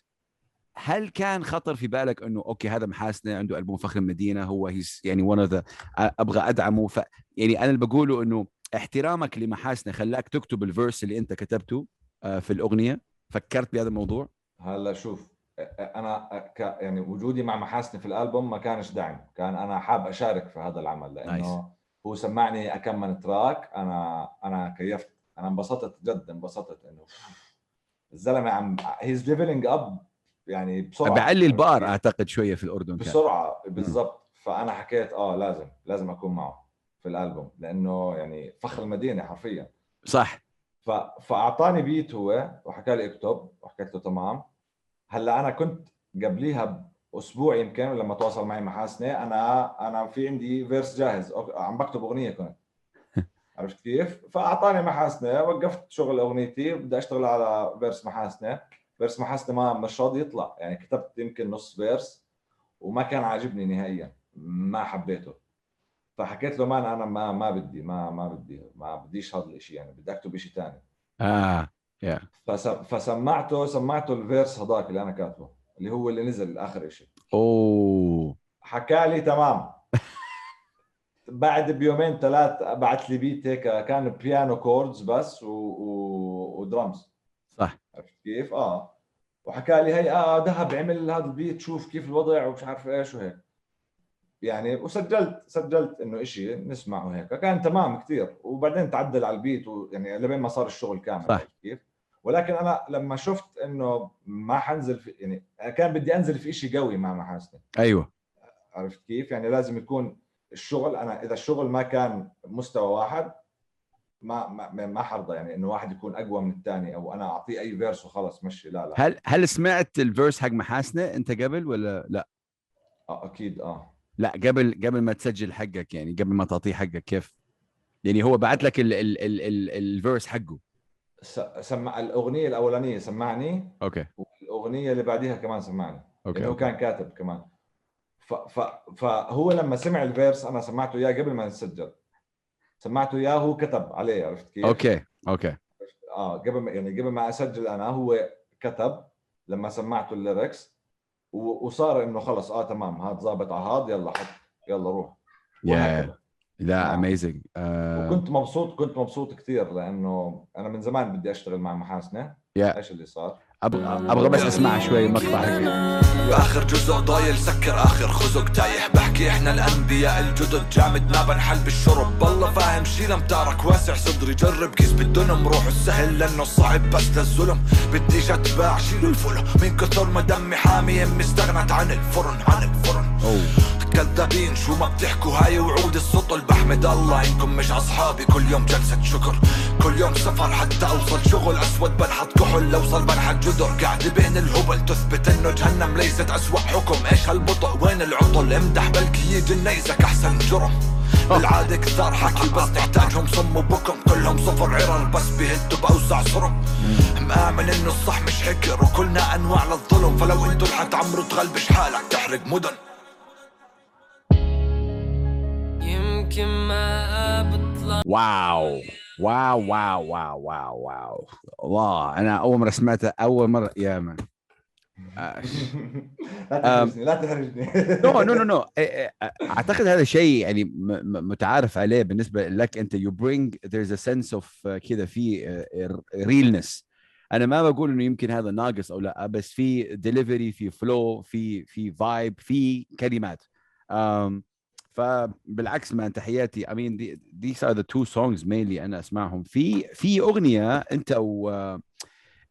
هل كان خطر في بالك إنه okay هذا محاسنة عنده ألبوم فخر المدينة هو he's يعني one of أبغى أدعمه؟ ف يعني أنا اللي بقوله إنه احترامك لمحاسنة خلاك تكتب ال verse اللي أنت كتبته آه في الأغنية. فكرت بهذا الموضوع؟ هلا شوف أنا ك يعني وجودي مع محاسني في الألبوم ما كانش دعم كان أنا حاب أشارك في هذا العمل لأنه هو سمعني كم من track أنا أنا كيفت أنا انبسطت جد انبسطت إنه الزلمة عم he's leveling up يعني بسرعة. بعلي البار أعتقد شوية في الأردن بسرعة بالضبط. فأنا حكيت آه لازم لازم أكون معه في الألبوم لأنه يعني فخر المدينة حرفيا. صح. فأعطاني beat هو وحكى لي اكتب وحكيت له تمام. هلأ أنا كنت قبليها بأسبوع يمكن لما تواصل معي محاسنة أنا أنا في عندي verse جاهز. عم بكتب أغنية كنت. عرفت كيف؟ فأعطاني محاسنة وقفت شغل أغنيتي بدي أشتغل على verse محاسنة. verse محاسنة ما مش راضي يطلع يعني كتبت يمكن نص verse وما كان عاجبني نهائيا. ما حبيته. فحكيت له man أنا ما ما بدي ما ما بدي ما بديش هذا الشيء يعني بدي أكتب شيء ثاني آه فس... فسمعته سمعته ال verse هذاك اللي أنا كاتبه اللي هو اللي نزل آخر شيء أوه. حكى لي تمام. بعد بيومين ثلاث بعت لي beat هيك كان piano chords بس و... و... ودرامز. صح. عرفت كيف؟ آه. وحكى لي هي آه ذهب عمل هذا ال beat شوف كيف الوضع ومش عارف إيش وهيك. يعني وسجلت سجلت إنه إشي نسمعه هيك كان تمام كثير وبعدين تعدل على ال beat ويعني لبين ما صار الشغل كامل صح. كيف؟ ولكن أنا لما شفت إنه ما حنزل في يعني كان بدي أنزل في إشي قوي مع محاسني أيوه عرفت كيف؟ يعني لازم يكون الشغل أنا إذا الشغل ما كان مستوى واحد ما ما ما حرضى يعني إنه واحد يكون أقوى من الثاني أو أنا أعطيه أي verse وخلص مشي لا لا هل هل سمعت ال verse حق محاسنة أنت قبل ولا لا؟ آه أكيد آه لا قبل قبل ما تسجل حقك يعني قبل ما تعطيه حقك كيف؟ يعني هو بعت لك ال ال ال ال ال verse حقه. سمع الأغنية الأولانية سمعني. okay. والأغنية اللي بعديها كمان سمعني. okay, لأنه هو. كان كاتب كمان. ف ف فهو لما سمع ال verse أنا سمعته إياه قبل ما نسجل سمعته إياه هو كتب عليه عرفت كيف؟ okay okay. آه قبل ما يعني قبل ما أسجل أنا هو كتب لما سمعته ال lyrics وصار إنه خلص آه تمام هذا ظابط على هذا يلا حط يلا روح وهكذا. لا آه. amazing آه وكنت مبسوط كنت مبسوط كثير لأنه أنا من زمان بدي أشتغل مع محاسنة يا. إيش اللي صار أبغى أبغى بس أسمع شوي مقطع باخر جزء ضايل سكر آخر خزق تايح. بحكي إحنا الأنبياء الجدد جامد ما بنحل بالشرب. بالله فاهم شي لم تارك واسع صدري. جرب كيس بالدنم روح السهل لأنه صعب بس للظلم بديش اتباع شيلوا الفل. من كثر ما دمي حامي امي استغنت عن الفرن عن الفرن. اوه كذابين شو ما بتحكوا هاي وعود السطل بحمد الله إنكم مش أصحابي. كل يوم جلسة شكر. كل يوم سفر حتى أوصل. شغل أسود بنحط كحل لوصل بنحط جدر قاعد بين الهبل. تثبت إنه جهنم ليست أسوأ حكم. إيش هالبطء؟ وين العطل؟ امدح بلكي يجي نيزك أحسن جرم. بالعادة كثار حكي بس تحتاجهم صم وبكم. كلهم صفر عرر بس بيهدوا بأوسع صرم مآمن إنه الصح مش حكر. وكلنا أنواع للظلم. فلو انتو حتعمروا تغلبش حالك. تحرق مدن. يمكن ما بطلع. wow. wow wow wow wow wow. الله أنا أول مرة سمعتها أول مرة يا man آه، لا تحرجني لا تحرجني. no no no no أعتقد هذا شيء يعني متعارف عليه بالنسبة لك أنت. you bring a sense of آه، كذا في realness أنا ما بقول إنه يمكن هذا ناقص أو لا بس في ديليفري في flow في في vibe في كلمات. um, فبالعكس ما تحياتي I mean the- these are the two songs mainly أنا أسمعهم في في أغنية أنت و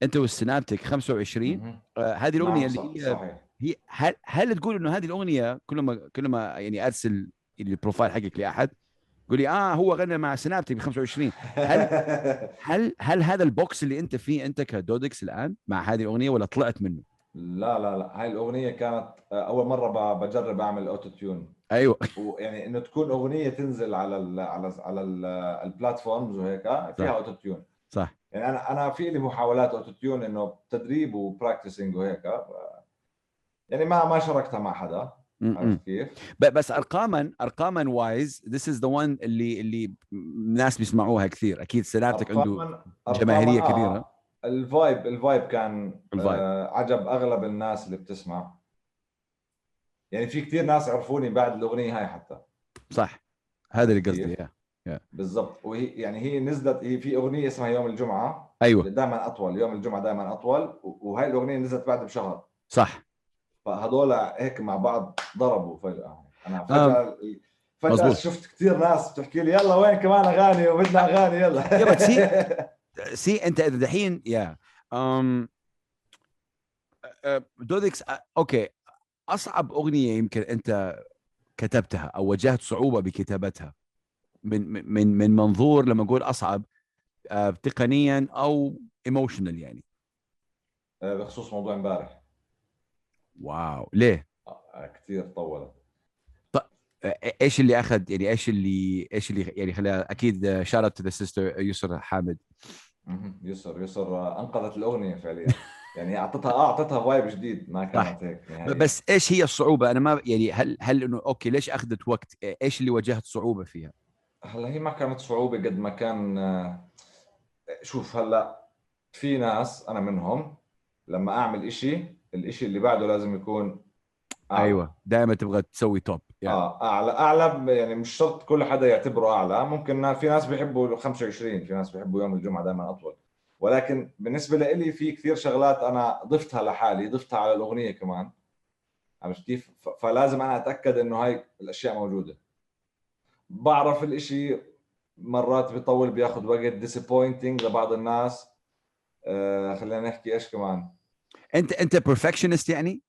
أنت والسنابتك 25 مهم. آه، هذه الأغنية نعم، اللي هي صحيح هي هل هل تقول إنه هذه الأغنية كل ما كل ما يعني أرسل البروفايل حقك لأحد يقول لي آه هو غنى مع سنابتي ب 25 هل هل هذا البوكس اللي أنت فيه أنت كدودكس الآن مع هذه الأغنية ولا طلعت منه؟ لا لا لا. هاي الأغنية كانت آه، أول مرة بجرب أعمل auto-tune أيوه. ويعني إنه تكون أغنية تنزل على ال على ال على ال- ال platforms وهيك صح. فيها auto-tune صح. يعني أنا أنا في لي محاولات auto-tune إنه تدريب و practicing وهيك يعني ما ما شاركتها مع حدا. كيف؟ بس أرقاما أرقاما wise this is the one اللي اللي الناس بيسمعوها كثير. أكيد سنابتك عنده جماهيرية كبيره آه، ال vibe ال vibe كان ال vibe. آه عجب أغلب الناس اللي بتسمع يعني في كثير ناس عرفوني بعد الأغنية هاي حتى. صح. هذا اللي قصدي؟ إياه. بالضبط. وهي يعني هي نزلت هي في أغنية اسمها يوم الجمعة. أيوه. دائما أطول يوم الجمعة دائما أطول. وهي الأغنية نزلت بعد بشهر. صح. فهذول هيك مع بعض ضربوا فجأة. أنا فجأة فجأة مظبوط. شفت كثير ناس بتحكي لي يلا وين كمان أغاني؟ وبدنا أغاني يلا. see انت إذا دحين يا ام دودكس okay أصعب أغنية يمكن أنت كتبتها أو واجهت صعوبة بكتابتها من من من منظور لما أقول أصعب آه، تقنيا أو emotional يعني. بخصوص موضوع امبارح. wow. ليه؟ كثير طولت. آه، إيش اللي أخذ يعني إيش اللي إيش اللي يعني خليها أكيد shout to the sister يسر حامد. يسر يسر آه، أنقذت الأغنية فعليا يعني أعطتها آه أعطتها vibe جديد ما كانت هيك نهائياً. بس إيش هي الصعوبة أنا ما يعني هل هل إنه okay ليش أخذت وقت إيش اللي واجهت صعوبة فيها هلا هي ما كانت صعوبة قد ما كان آه، شوف هلا في ناس أنا منهم لما أعمل إشي الإشي اللي بعده لازم يكون أعلى. أيوه دائما تبغى تسوي top يعني. آه أعلى أعلى يعني مش شرط كل حدا يعتبره أعلى. ممكن في ناس بيحبوا 25 في ناس بيحبوا يوم الجمعة دائما أطول. ولكن بالنسبة لي في كثير شغلات أنا ضفتها لحالي ضفتها على الأغنية كمان. عرفت كيف؟ فلازم أنا أتأكد إنه هاي الأشياء موجودة. بعرف الإشي مرات بيطول بياخذ وقت. disappointing لبعض الناس. آه خلينا نحكي إيش كمان؟ أنت أنت perfectionist يعني؟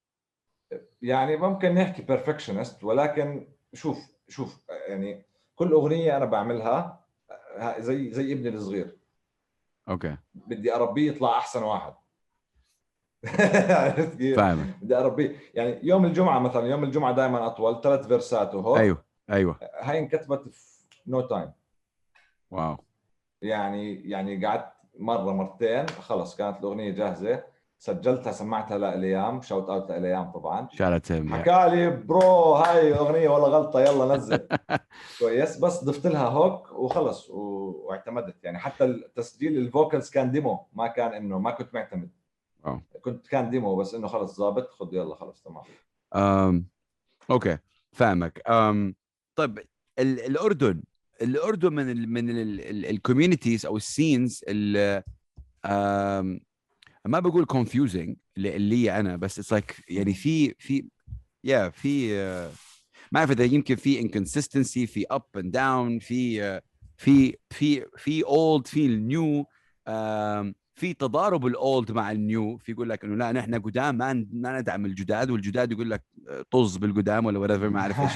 يعني ممكن نحكي perfectionist ولكن شوف شوف يعني كل أغنية أنا بعملها ها- زي زي ابني الصغير. okay. بدي أربيه يطلع أحسن واحد؟ فاهمك. بدي أربيه. يعني يوم الجمعة مثلا يوم الجمعة دائما أطول ثلاث verse ات وهو. أيوه أيوه. هاي انكتبت في no time wow. يعني يعني قعدت مرة مرتين خلص كانت الأغنية جاهزة. سجلتها سمعتها لإليام. shout out لإليام طبعا. shout حكى لي bro هاي أغنية والله غلطة يلا نزل. كويس. بس ضفت لها hook وخلص واعتمدت. يعني حتى التسجيل ال vocals كان demo ما كان انه ما كنت معتمد. wow. كنت كان demo بس إنه خلص ظابط. خذ يلا خلص تمام. أم okay. فاهمك. أم طيب ال- الأردن. الأردن من ال من ال communities أو ال scenes اللي أم ما بقول confusing هي أنا بس it's like يعني في في يا في آه، ما أعرف إذا يمكن في inconsistency في up and down في آه، في في في old في ال new في تضارب ال old مع ال new في يقول لك إنه لا نحن قدام ما ما ندعم الجداد والجداد يقول لك آه، طز بالقدام ولا whatever ما أعرف إيش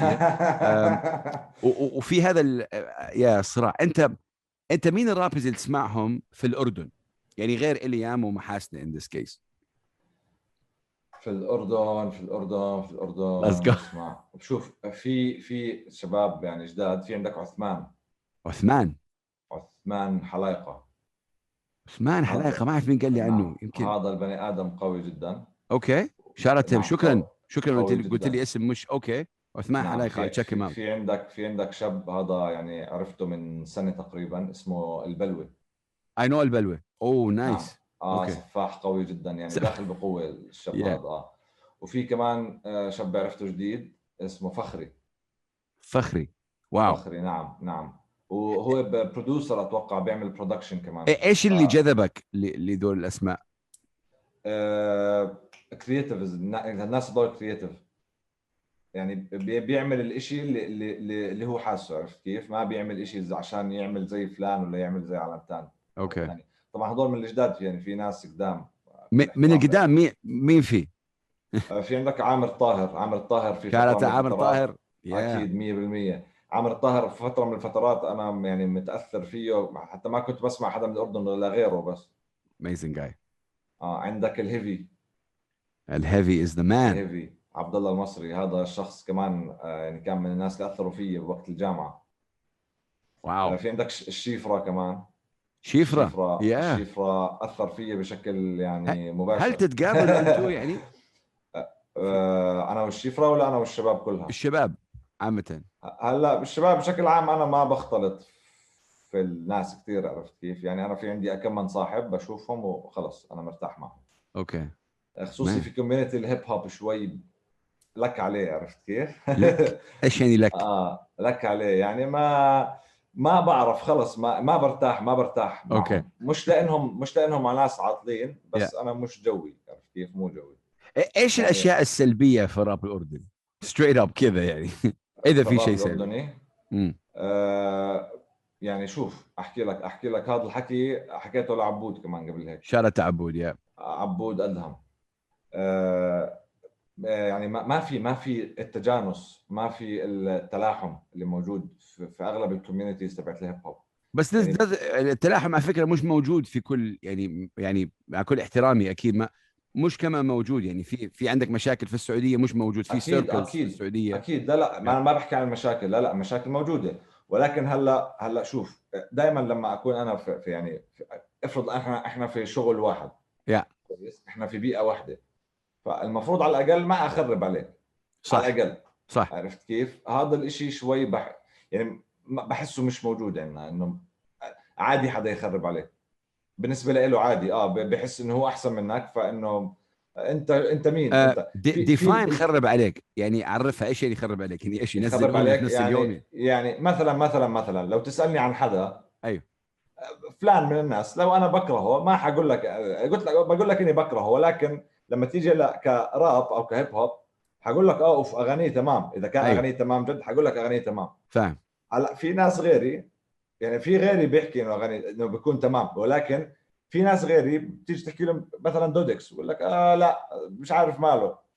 وفي هذا يا صراع. أنت أنت مين ال rappers اللي تسمعهم في الأردن؟ يعني غير إليام ومحاسنه in this case في الأردن في الأردن في الأردن go. اسمع. شوف في في شباب يعني جداد في عندك عثمان. عثمان. عثمان حلايقه عثمان حلايقه ما أعرف مين قال لي عنه نعم. يمكن. هذا البني آدم قوي جدا. okay. shout نعم، شكرا. شكرا قلت لي قلت. لي اسم مش okay. عثمان نعم، حلاقه في- check في, في عندك في عندك شاب هذا يعني عرفته من سنة تقريبا اسمه البلوي. I know البلوي oh nice آه. okay. سفاح قوي جدا يعني داخل بقوة الشاب Yeah. هذا آه. وفي كمان آه، شاب عرفته جديد اسمه فخري. فخري. wow. فخري نعم نعم. وهو producer أتوقع بيعمل production كمان. إيش اللي آه. جذبك ل- لذول الأسماء؟ creative الناس هذول creative يعني بي- بيعمل الإشي اللي, اللي, اللي هو حاسه عرفت كيف؟ ما بيعمل إشي عشان يعمل زي فلان ولا يعمل زي علنتان okay. يعني طبعا هذول من الجداد يعني في ناس قدام. من القدام مين مين في؟ آه، في عندك عامر طاهر. عامر طاهر في كانت عامر طاهر؟ أكيد 100% عامر الطاهر في فترة من الفترات أنا يعني متأثر فيه. حتى ما كنت بسمع حدا من الأردن ولا غيره بس. amazing guy آه عندك الهيفي. الهيفي is the man الهيفي عبد الله المصري. هذا الشخص كمان آه يعني كان من الناس اللي أثروا فيي بوقت الجامعة. آه wow في عندك الشيفرة كمان. شيفرة. الشيفرة يا الشيفرة أثر فيي بشكل يعني مباشر. هل تتقابلوا أنتوا يعني؟ آه أنا والشيفرة ولا أنا والشباب كلها؟ الشباب عامة. هلا الشباب بشكل عام أنا ما بختلط في الناس كثير عرفت كيف؟ يعني أنا في عندي كم من صاحب بشوفهم وخلص أنا مرتاح معهم. أوكي. خصوصي. في community ال hip hop شوي لك عليه عرفت كيف؟ لك. إيش يعني لك؟ آه لك عليه. يعني ما ما بعرف خلص ما ما برتاح ما برتاح معهم. أوكي. مش لأنهم مش لأنهم ناس عاطلين بس أنا مش جوي عرفت كيف؟ مو جوي. إيش يعني- الأشياء السلبية في الراب الاردني؟ straight up كذا يعني. إذا في شيء سلبي. آه يعني شوف أحكي لك أحكي لك هذا الحكي حكيته لعبود كمان قبل هيك. شارة عبود يا عبود أدهم. آه، يعني ما في ما في التجانس ما في التلاحم اللي موجود في, في أغلب ال communities تبعت ال hip hop بس يعني- التلاحم على فكرة مش موجود في كل يعني يعني مع كل احترامي أكيد ما مش كما موجود. يعني في في عندك مشاكل في السعودية مش موجود في أكيد، circles في أكيد، السعودية. أكيد. لا لا ما أنا ما بحكي عن المشاكل. لا لا مشاكل موجودة. ولكن هلا هلأ شوف دائما لما أكون أنا في, في يعني في افرض إحنا إحنا في شغل واحد. يا. كويس؟ إحنا في بيئة واحدة. فالمفروض على الأقل ما أخرب عليك صح. على الأقل. صح. عرفت كيف؟ هذا الإشي شوي بح... يعني بحسه مش موجود عندنا إنه عادي حدا يخرب عليك بالنسبة له عادي آه بحس إنه هو أحسن منك فإنه انت أنت مين؟ آه، أنت Divine خرب عليك. يعني عرفها إيش يعني يخرب عليك؟ يعني إيش ينزل عليك؟ نفس اليوم؟ يعني يعني مثلا مثلا مثلا لو تسألني عن حدا أيوه. فلان من الناس لو أنا بكرهه ما حقول لك قلت لك بقول لك إني بكرهه ولكن لما تيجي ل- كراب أو ك hip hop حقول لك آه أوف أغانيه تمام. إذا كان أيوه. أغانيه تمام جد حقول لك أغانيه تمام. فاهم. هلا في ناس غيري يعني في غيري بيحكي إنه أغاني إنه بيكون تمام. ولكن في ناس غيري بتيجي تحكي لهم مثلا دودكس بقول لك آه لا مش عارف ماله.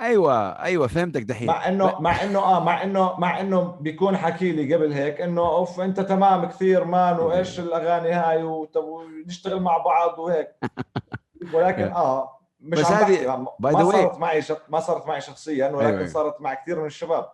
أيوه أيوه فهمتك دحين مع إنه مع إنه آه مع إنه مع إنه بيكون حكي لي قبل هيك إنه أوف أنت تمام كثير man وإيش الأغاني هاي وطب نشتغل مع بعض وهيك. ولكن آه مش بس هذه- بحكي باي ما صارت معي. ما صارت معي شخصيا ولكن أيوة. صارت مع كثير من الشباب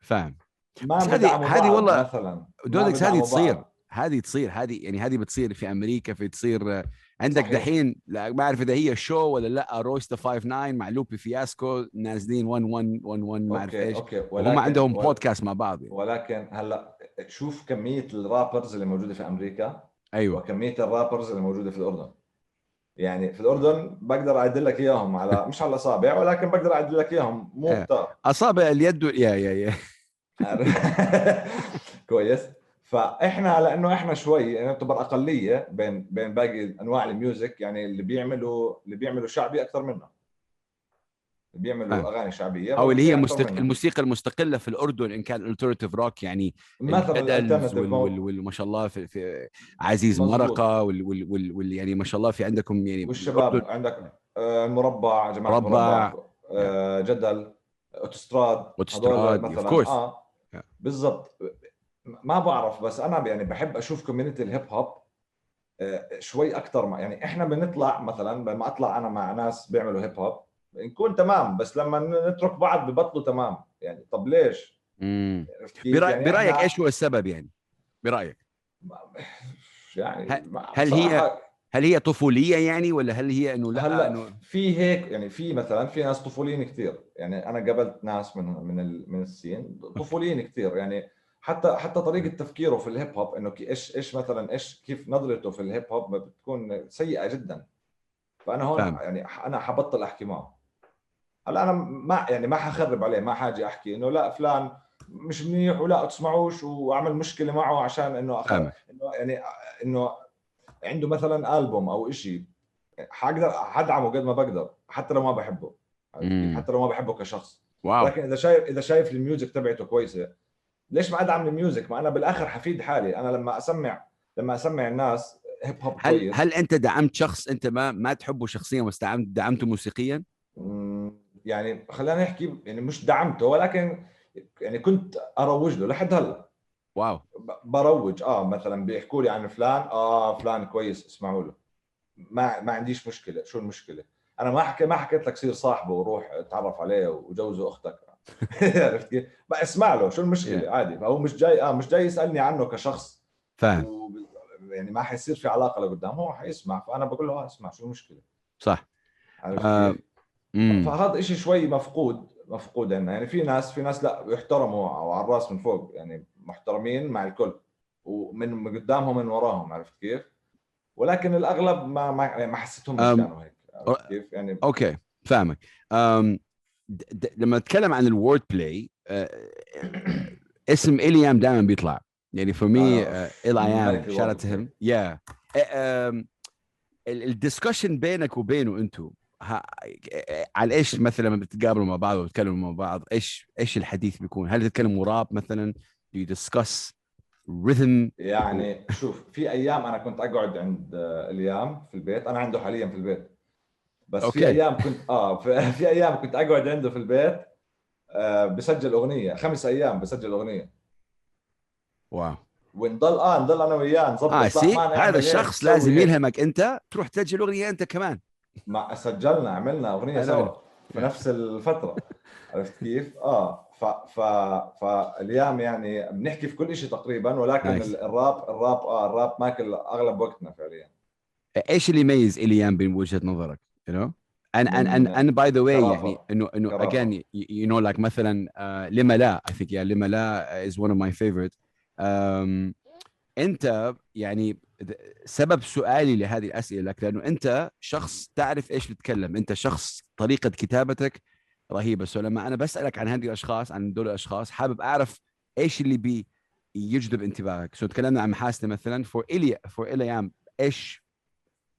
فاهم ما هذه- هذه والله مثلا دودكس هذه تصير. هذه تصير هذه يعني هذه بتصير في أمريكا في تصير آه، عندك صحيح. دحين لا ما أعرف إذا هي شو ولا لا رويستا 59 مع لوبي فياسكو نازلين 1 1 1 1 ما أعرف إيش أوكي وهم ولكن عندهم ول- بودكاست مع بعض يعني. ولكن هلأ شوف كمية الرابرز اللي موجودة في أمريكا أيوه وكمية الرابرز اللي موجودة في الأردن يعني في الأردن بقدر اعد لك إياهم على مش على الأصابع ولكن بقدر اعد لك إياهم. مو إيه. كتار أصابع اليد يا يا يا. كويس. فإحنا لأنه إحنا شوي يعني نعتبر أقلية بين بين باقي أنواع ال music يعني اللي بيعملوا اللي بيعملوا شعبي أكثر منا بيعملوا فاهم. أغاني شعبية أو اللي هي أكثر مستق... الموسيقى المستقلة في الأردن إن كان alternative rock يعني مثلا ال alternative وال... وال... وال... ما شاء الله في, في عزيز مظبوط. مرقة وال... وال... وال... وال... يعني ما شاء الله في عندكم يعني والشباب الأردن- عندك آه، المربع جماعة مربع. المربع آه، جدل of مثلاً. course. آه Yeah. بالضبط ما بعرف بس أنا يعني بحب أشوف community ال hip hop آه، شوي أكثر ما يعني إحنا بنطلع مثلا لما أطلع أنا مع ناس بيعملوا hip hop نكون تمام بس لما نترك بعض ببطلوا تمام. يعني طب ليش؟ مم. عرفت كيف؟ برأي... يعني برأيك إيش هو السبب يعني؟ برأيك. يعني هل- هي- هل هي طفولية يعني ولا هل هي إنه لا؟ هلأ انه في هيك يعني في مثلا في ناس طفوليين كثير يعني أنا قابلت ناس من من ال- من الصين. طفوليين كثير يعني حتى حتى طريقة تفكيره في الهيب هوب إنه إيش إيش مثلا إيش كيف نظرته في الهيب هوب بتكون سيئة جدا. فأنا هون فاهم. يعني أنا حبطل أحكي معه. هلا أنا ما يعني ما حخرب عليه ما حاجي أحكي إنه لا فلان مش منيح ولا تسمعوش وأعمل مشكلة معه عشان إنه. إنه يعني إنه عنده مثلا ألبوم أو شيء حقدر حدعمه قد ما بقدر حتى لو ما بحبه؟ مم. حتى لو ما بحبه كشخص wow لكن إذا شايف إذا شايف ال music تبعته كويسة ليش ما أدعم ال music ما أنا بالآخر حفيد حالي أنا لما أسمع لما أسمع الناس hip hop هل كويس هل أنت دعمت شخص أنت ما ما تحبه شخصيا بس دعمت دعمته موسيقيا؟ مم، يعني خلينا نحكي يعني مش دعمته ولكن يعني كنت أروج له لحد هلأ. واو. بروج آه مثلا بيحكوا لي عن فلان آه فلان كويس اسمعوا له. ما ما عنديش مشكلة شو المشكلة؟ أنا ما حكي ما حكيت لك صير صاحبه وروح اتعرف عليه وجوزه أختك عرفت كيف؟ اسمع له شو المشكلة؟ Yeah. عادي. فهو مش جاي آه مش جاي يسألني عنه كشخص. فاهم. و... يعني ما حيصير في علاقة لقدام هو حيسمع فأنا بقول له آه اسمع شو المشكلة؟ صح. عرفت آه، فهذا إشي شوي مفقود مفقود عندنا يعني في ناس في ناس لا يحترموا على الرأس من فوق يعني محترمين مع الكل ومن من قدامهم ومن وراهم عرفت كيف؟ ولكن الأغلب ما ما يعني ما حسيتهم كانوا هيك عرفت كيف؟ يعني أوكي فاهمك أم د- د- لما نتكلم عن الورد بلاي اسم إليام دائما بيطلع يعني فور مي إل اي ام ملك شارت. هيم يا الدسكشن بينك وبينه أنتم على إيش مثلا لما بتتقابلوا مع بعض وبتتكلموا مع بعض؟ إيش إيش الحديث بيكون؟ هل تتكلموا راب مثلا؟ Do you discuss rhythm؟ يعني شوف في أيام أنا كنت أقعد عند آه، اليام في البيت. أنا عنده حاليا في البيت. بس أوكي. في أيام كنت آه في, في أيام كنت أقعد عنده في البيت آه بسجل أغنية. خمس أيام بسجل أغنية. wow. ونضل آه نضل أنا وياه نظبط لا، see هذا الشخص لازم يلهمك أنت تروح تسجل أغنية أنت كمان. ما سجلنا عملنا أغنية سوا في نفس الفترة عرفت كيف؟ آه ف ف فاليام يعني بنحكي في كل شيء تقريبا ولكن Nice. الراب الراب آه الراب ماكل أغلب وقتنا فعليا إيش اللي يميز اليام من وجهة نظرك؟ you know and and and من and by the way كرافة. يعني إنه انه again you, you know like مثلا uh, لما لا I think yeah لما لا is one of my favorite um, أنت يعني سبب سؤالي لهذه الأسئلة لك لأنه أنت شخص تعرف إيش بتتكلم أنت شخص طريقة كتابتك رهيبة. so لما أنا بسألك عن هذه الأشخاص عن دول الأشخاص حابب أعرف إيش اللي بي يجذب انتباهك. so تكلمنا عن محاسنة مثلا for إلي for إليام إيش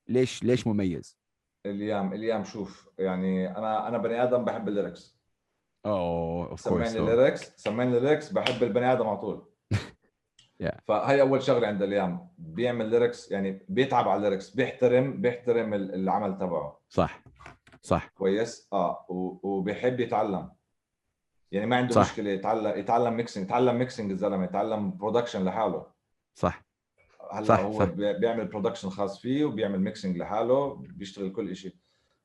ليش ليش مميز؟ إليام إليام شوف يعني أنا أنا بني آدم بحب ال lyrics. oh اوف سمعني كورس ال lyrics سمعني ال lyrics بحب البني آدم على طول. Yeah. فهي أول شغلة عند اليام بيعمل lyrics يعني بيتعب على ال lyrics بيحترم بيحترم ال- العمل تبعه. صح. صح. كويس؟ آه. وبيحب يتعلم. يعني ما عنده صح. مشكلة يتعلم يتعلم mixing يتعلم mixing الزلمة يتعلم production لحاله. صح. هلأ صح، هو صح. بي- بيعمل production خاص فيه وبيعمل mixing لحاله بيشتغل كل شيء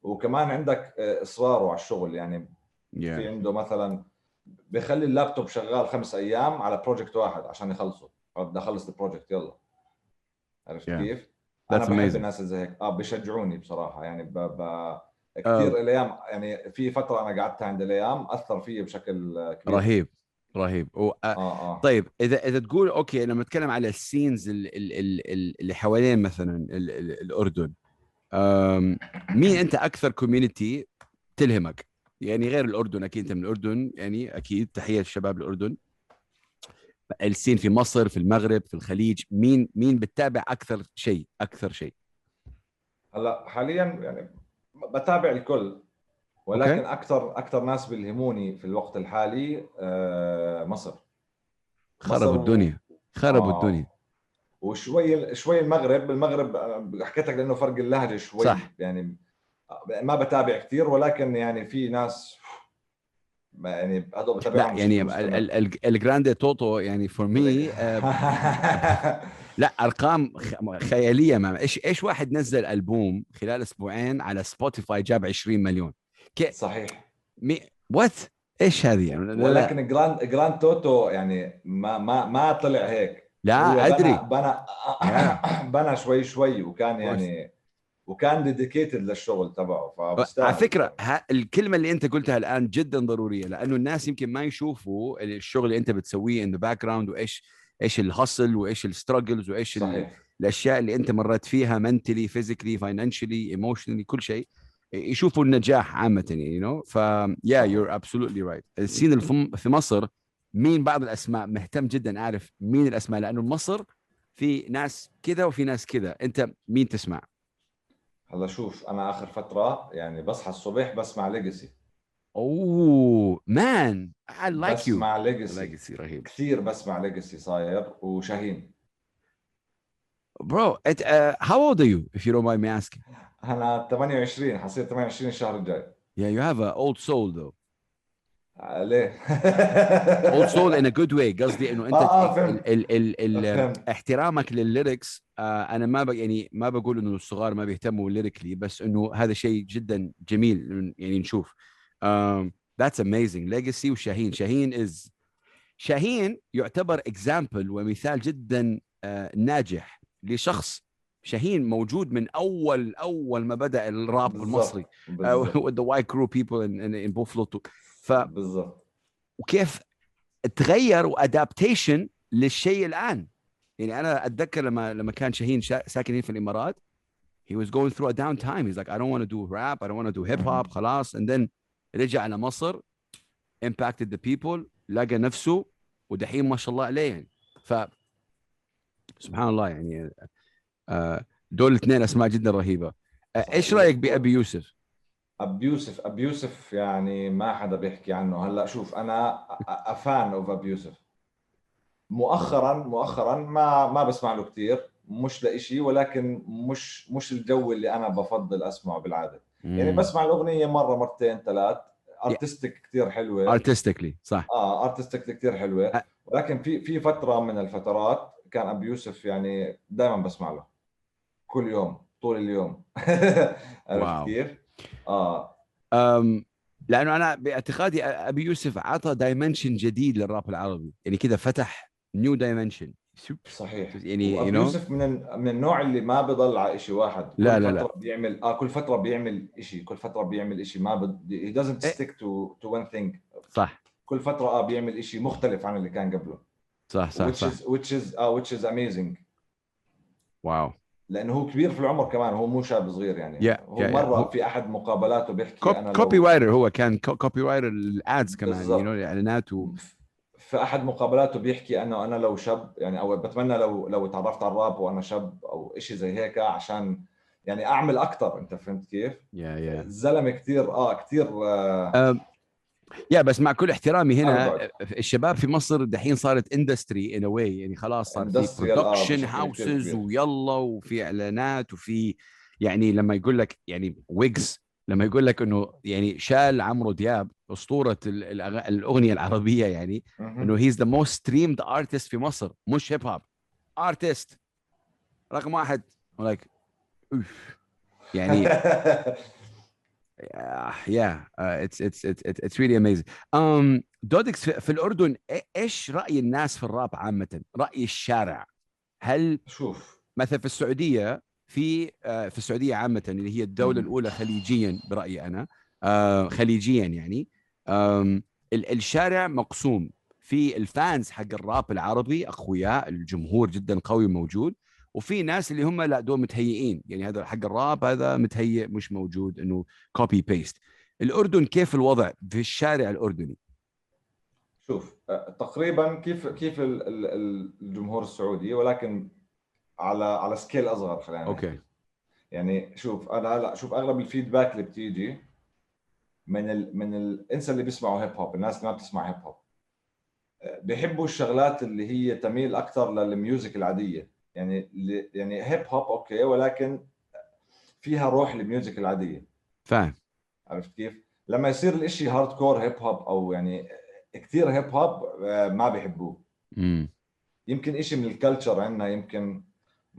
وكمان عندك آه، إصراره على الشغل. يعني في yeah. عنده مثلا بيخلي اللابتوب شغال خمس أيام على project واحد عشان يخلصه. بدي اخلص ال project يلا عرفت Yeah. كيف؟ That's أنا بحب amazing. الناس زي هيك آه بيشجعوني بصراحة يعني ب... ب... آه. كثير الأيام يعني في فترة أنا قعدتها عند الأيام أثر فيي بشكل آه، كبير رهيب رهيب و... آه، آه آه طيب إذا إذا تقول okay لما نتكلم على ال scenes ال- ال- ال- ال- اللي حوالين مثلا ال- ال- الأردن أم، مين أنت أكثر community تلهمك؟ يعني غير الأردن أكيد أنت من الأردن يعني أكيد تحية للشباب الأردن السين في مصر في المغرب في الخليج مين مين بتتابع أكثر شيء أكثر شيء هلا حاليا يعني بتابع الكل ولكن أوكي. أكثر أكثر ناس بيلهموني في الوقت الحالي آه مصر خربوا الدنيا خربوا آه. الدنيا وشوي شوي المغرب المغرب آه، حكيت لك لأنه فرق اللهجة شوي صح. يعني ما بتابع كثير ولكن يعني في ناس يعني هذول بتابعهم لا يعني بشكل ال- مستمر. ال- ال- ElGrandeToto يعني for me لا أرقام خيالية ما إيش إيش واحد نزل ألبوم خلال أسبوعين على سبوتيفاي جاب 20 مليون؟ كي صحيح. me what إيش هذه يعني؟ ولكن Grande Grande Toto يعني ما ما ما طلع هيك. لا أدري. بنى بنى, بنى شوي شوي وكان يعني وكان dedicated للشغل تبعه فبستاهل على فكرة ها الكلمة اللي أنت قلتها الآن جدا ضرورية لأنه الناس يمكن ما يشوفوا الشغل اللي أنت بتسويه in the background وإيش إيش ال hustle وإيش ال struggles وإيش صحيح. الأشياء اللي أنت مريت فيها mentally physically financially emotionally كل شيء يشوفوا النجاح عامة يعني you know. ف yeah you're absolutely right. ال scene الفم- في مصر مين بعض الأسماء مهتم جدا أعرف مين الأسماء لأنه مصر في ناس كذا وفي ناس كذا. أنت مين تسمع؟ هلا شوف أنا آخر فترة يعني بصحى الصبح بسمع ليجاسي oh man I like you. بسمع ليجاسي رهيب. كثير بسمع ليجاسي صاير وشاهين. Uh, how old are you if you don't mind me asking? أنا 28 حصير 28 الشهر الجاي. Yeah you have an old soul though. آه، ليه؟ old soul in a good way قصدي إنه أنت آه، آه،. ال ال ال ال فهمت. احترامك للل lyrics آه أنا ما ب... يعني ما بقول إنه الصغار ما بيهتموا lyrically بس إنه هذا شيء جدا جميل يعني نشوف that's amazing legacy وشاهين شاهين is شاهين يعتبر example ومثال جدا آه ناجح لشخص شاهين موجود من اول أول ما بدأ الراب. المصري بالضبط. uh, with the white crew people ف بالضبط. وكيف تغير و adaptation للشيء الآن. يعني أنا أتذكر لما لما كان شاهين شا- ساكن هنا في الإمارات he was going through a down time he's like I don't want to do rap. I don't want to do hip hop. خلاص. And then رجع على مصر impacted the people لقى نفسه ودحين ما شاء الله عليه. يعني ف سبحان الله يعني آه، دول الاثنين أسماء جدا رهيبة. آه، إيش رأيك بأبي يوسف؟ ابي يوسف ابي يوسف يعني ما حدا بيحكي عنه. هلا شوف أنا a fan of ابي يوسف مؤخرا مؤخرا ما ما بسمع له كثير مش لإشي ولكن مش مش الجو اللي أنا بفضل أسمعه بالعادة. يعني بسمع الأغنية مرة مرتين ثلاث artistic كثير حلوة. artistically صح. آه artistic كثير حلوة. ولكن في في فترة من الفترات كان ابي يوسف يعني دائما بسمع له. كل يوم طول اليوم. عرفت كيف؟ آه. أم لأنه أنا باعتقادي أبي يوسف عطى dimension جديد للراب العربي. يعني كذا فتح new dimension صحيح. يعني you know يوسف من من النوع اللي ما بضل على شيء واحد. لا، كل لا، لا. فترة بيعمل آه كل فترة بيعمل شيء كل فترة بيعمل شيء ما بد... he doesn't إيه. stick to to one thing. صح. كل فترة آه بيعمل شيء مختلف عن اللي كان قبله. صح صح which صح. is which is آه which is amazing. wow. لأنه هو كبير في العمر كمان هو مو شاب صغير يعني. Yeah, هو. مرة في أحد مقابلاته بيحكي أنا لو- كوبي writer هو كان copywriter ال ads كمان you know الاعلانات و... في أحد مقابلاته بيحكي أنه أنا لو شاب يعني أو بتمنى لو لو تعرفت على الراب وأنا شاب أو شيء زي هيك عشان يعني أعمل أكثر أنت فهمت كيف؟ yeah yeah الزلمه كثير آه كثير آه yeah بس مع كل احترامي هنا. الشباب في مصر دحين صارت industry in a way يعني خلاص صار في آه، production houses. ويلا وفي إعلانات وفي يعني لما يقول لك يعني ويجز لما يقول لك إنه يعني شال عمرو دياب أسطورة الأغنية العربية يعني. إنه he's the most streamed artist في مصر مش hip hop artist رقم واحد. like يعني yeah it's it's it's really amazing um دودكس في, الأردن إيش رأي الناس في الراب عامة؟ رأي الشارع. هل شوف. مثلا في السعودية في آه، في السعودية عامة اللي هي الدولة. الأولى خليجيا برأيي أنا آه، خليجيا يعني. الشارع مقسوم. في ال fans حق الراب العربي اقوياء الجمهور جدا قوي موجود وفي ناس اللي هم لا دول متهيئين. يعني هذا حق الراب هذا متهيئ مش موجود إنه copy paste الأردن كيف الوضع في الشارع الأردني؟ شوف آه، تقريبا كيف كيف ال- ال- ال- الجمهور السعودي ولكن على على scale أصغر خلينا. okay. يعني شوف أنا هلا شوف أغلب ال feedback اللي بتيجي من ال من الانسى اللي بيسمعوا hip hop الناس اللي ما بتسمع hip hop آه، بيحبوا الشغلات اللي هي تميل أكثر للميوزك العادية. يعني يعني hip hop okay ولكن فيها روح ال music العادية. فاهم. عرفت كيف؟ لما يصير الإشي hardcore hip hop أو يعني كثير hip hop ما بيحبوه. امم يمكن إشي من ال culture عندنا يمكن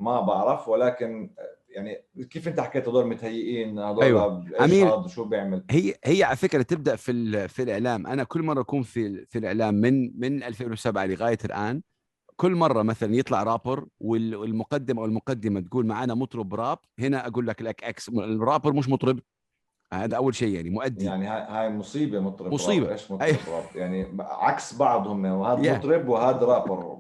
ما بعرف ولكن آه، يعني كيف انت حكيت هذول متهيئين هذول أيوة. هذا شو بيعمل هي هي على فكرة تبدأ في في الإعلام أنا كل مرة أكون في في الإعلام من من 2007 لغاية الآن كل مرة مثلا يطلع رابر وال- والمقدم أو المقدمة تقول معنا مطرب راب هنا أقول لك لك إكس الرابر مش مطرب هذا أول شيء يعني مؤدي يعني هاي مصيبة مطرب مصيبة. راب. إيش مطرب أيوة. راب يعني عكس بعض هم وهذا Yeah. مطرب وهذا رابر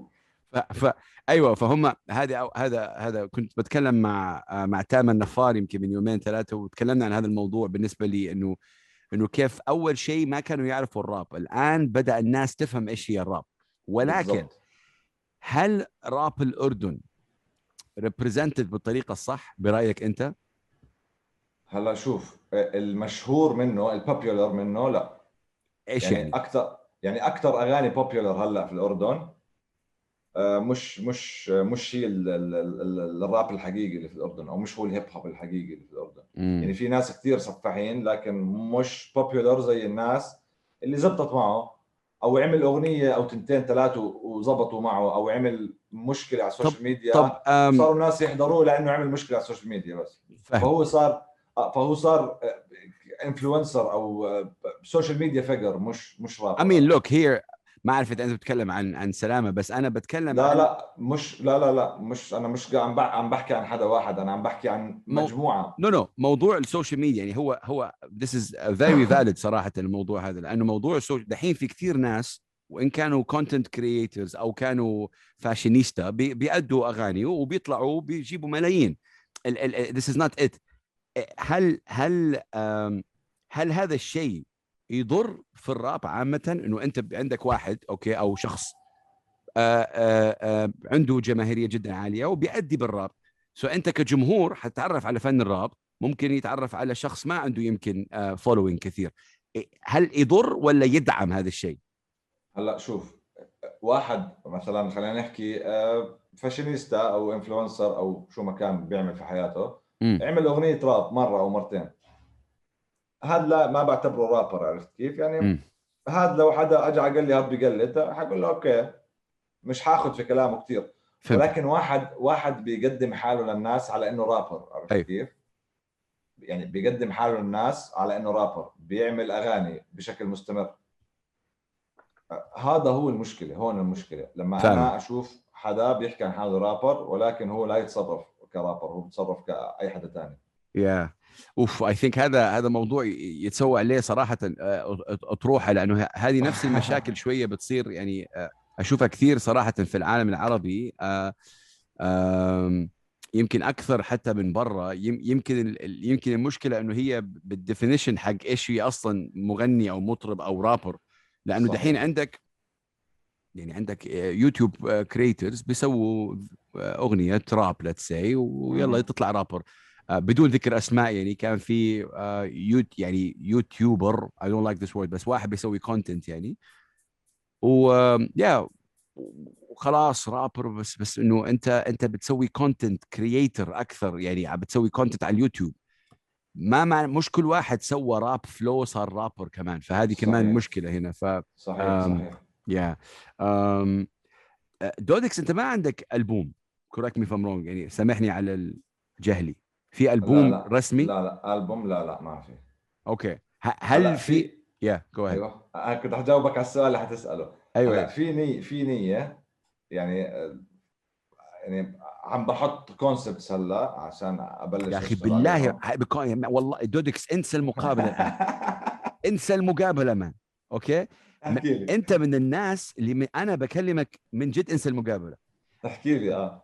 ف, ف أيوه فهم هذا هذا هذا كنت بتكلم مع مع تامر نفار يمكن من يومين ثلاثة وتكلمنا عن هذا الموضوع بالنسبة لي إنه إنه كيف أول شيء ما كانوا يعرفوا الراب الآن بدأ الناس تفهم إيش هي الراب ولكن. هل راب الأردن represented بالطريقة الصح برأيك أنت؟ هلا شوف المشهور منه ال popular منه لا إيش يعني, يعني؟ أكثر يعني أكثر أغاني popular هلا في الأردن مش مش مش هي ال- ال- ال- الراب الحقيقي اللي في الأردن أو مش هو ال hip hop الحقيقي اللي في الأردن. يعني مم. في ناس كثير سفاحين لكن مش popular زي الناس اللي زبطت معه أو عمل أغنية أو تنتين ثلاثة وزبطوا معه أو عمل مشكلة على ال social media طب صاروا الناس يحضروه لأنه عمل مشكلة على ال social media بس. فهم فهو صار آه، فهو صار influencer أو social media figure مش مش rap I mean look here ما أعرف إذا أنت بتتكلم عن عن سلامة بس أنا بتكلم لا عن لا مش لا لا لا مش أنا مش عم عم بحكي عن حدا واحد أنا عم بحكي عن مو- مجموعة. no no موضوع ال social media يعني هو هو this is very valid صراحة الموضوع هذا لأنه موضوع ال social دحين في كثير ناس وإن كانوا content creators أو كانوا فاشينيستا بي بيأدوا أغاني وبيطلعوا بيجيبوا ملايين. this is not it. هل هل هل هذا الشيء يضر في الراب عامة إنه أنت عندك واحد okay أو شخص آه، آه، آه، عنده جماهيرية جدا عالية وبيأدي بالراب so أنت كجمهور حتتعرف على فن الراب ممكن يتعرف على شخص ما عنده يمكن following كثير إيه، هل يضر ولا يدعم هذا الشيء؟ هلأ شوف واحد مثلا خلينا نحكي فاشينيستا أو influencer أو شو ما كان بيعمل في حياته مم. عمل أغنية راب مرة أو مرتين هذا لا ما بعتبره رابر عرفت كيف يعني. هذا لو حدا اجى قال لي هذا بقلد حقول له okay مش حاخذ في كلامه كثير ولكن واحد واحد بيقدم حاله للناس على إنه رابر عرفت أيوة. كيف؟ يعني بيقدم حاله للناس على إنه رابر بيعمل أغاني بشكل مستمر هذا هو المشكلة هون المشكلة لما فعلا. أنا أشوف حدا بيحكي عن حالة رابر ولكن هو لا يتصرف كرابر هو بيتصرف كأي حدا ثاني يا أوف اي ثينك هذا هذا موضوع يتسوى عليه صراحة آه، أطروحة لأنه هذه نفس المشاكل شوية بتصير يعني آه، أشوفها كثير صراحة في العالم العربي آه، يمكن أكثر حتى من برا يم- يمكن يمكن المشكلة إنه هي بال definition حق إيش هي أصلا مغني أو مطرب أو رابر لأنه. دحين عندك يعني عندك يوتيوب creators بيسووا أغنية rap let's see ويلا. تطلع رابر بدون ذكر أسماء يعني كان في آه، يوت يعني YouTuber I don't like this word بس واحد بيسوي content يعني. و يا وخلاص رابر بس بس إنه أنت أنت بتسوي content creator أكثر يعني عم بتسوي content على اليوتيوب. ما مع مش كل واحد سوى راب فلو صار رابر كمان فهذه كمان صحيح. مشكلة هنا ف صحيح أم، صحيح. يا أم، أه، دودكس أنت ما عندك ألبوم correct me if I'm wrong يعني سامحني على الجهلي في ألبوم لا. رسمي؟ لا لا ألبوم لا لا ما في. okay. هل في يا جو أيوه. أنا كنت حجاوبك على السؤال اللي حتسأله. أيوه. هلا في نية في نية يعني يعني عم بحط concepts هلا عشان أبلش يا أخي بالله والله دودكس انسى المقابلة انسى المقابلة man okay؟ احكي لي. أنت من الناس اللي من أنا بكلمك من جد انسى المقابلة. احكي لي آه.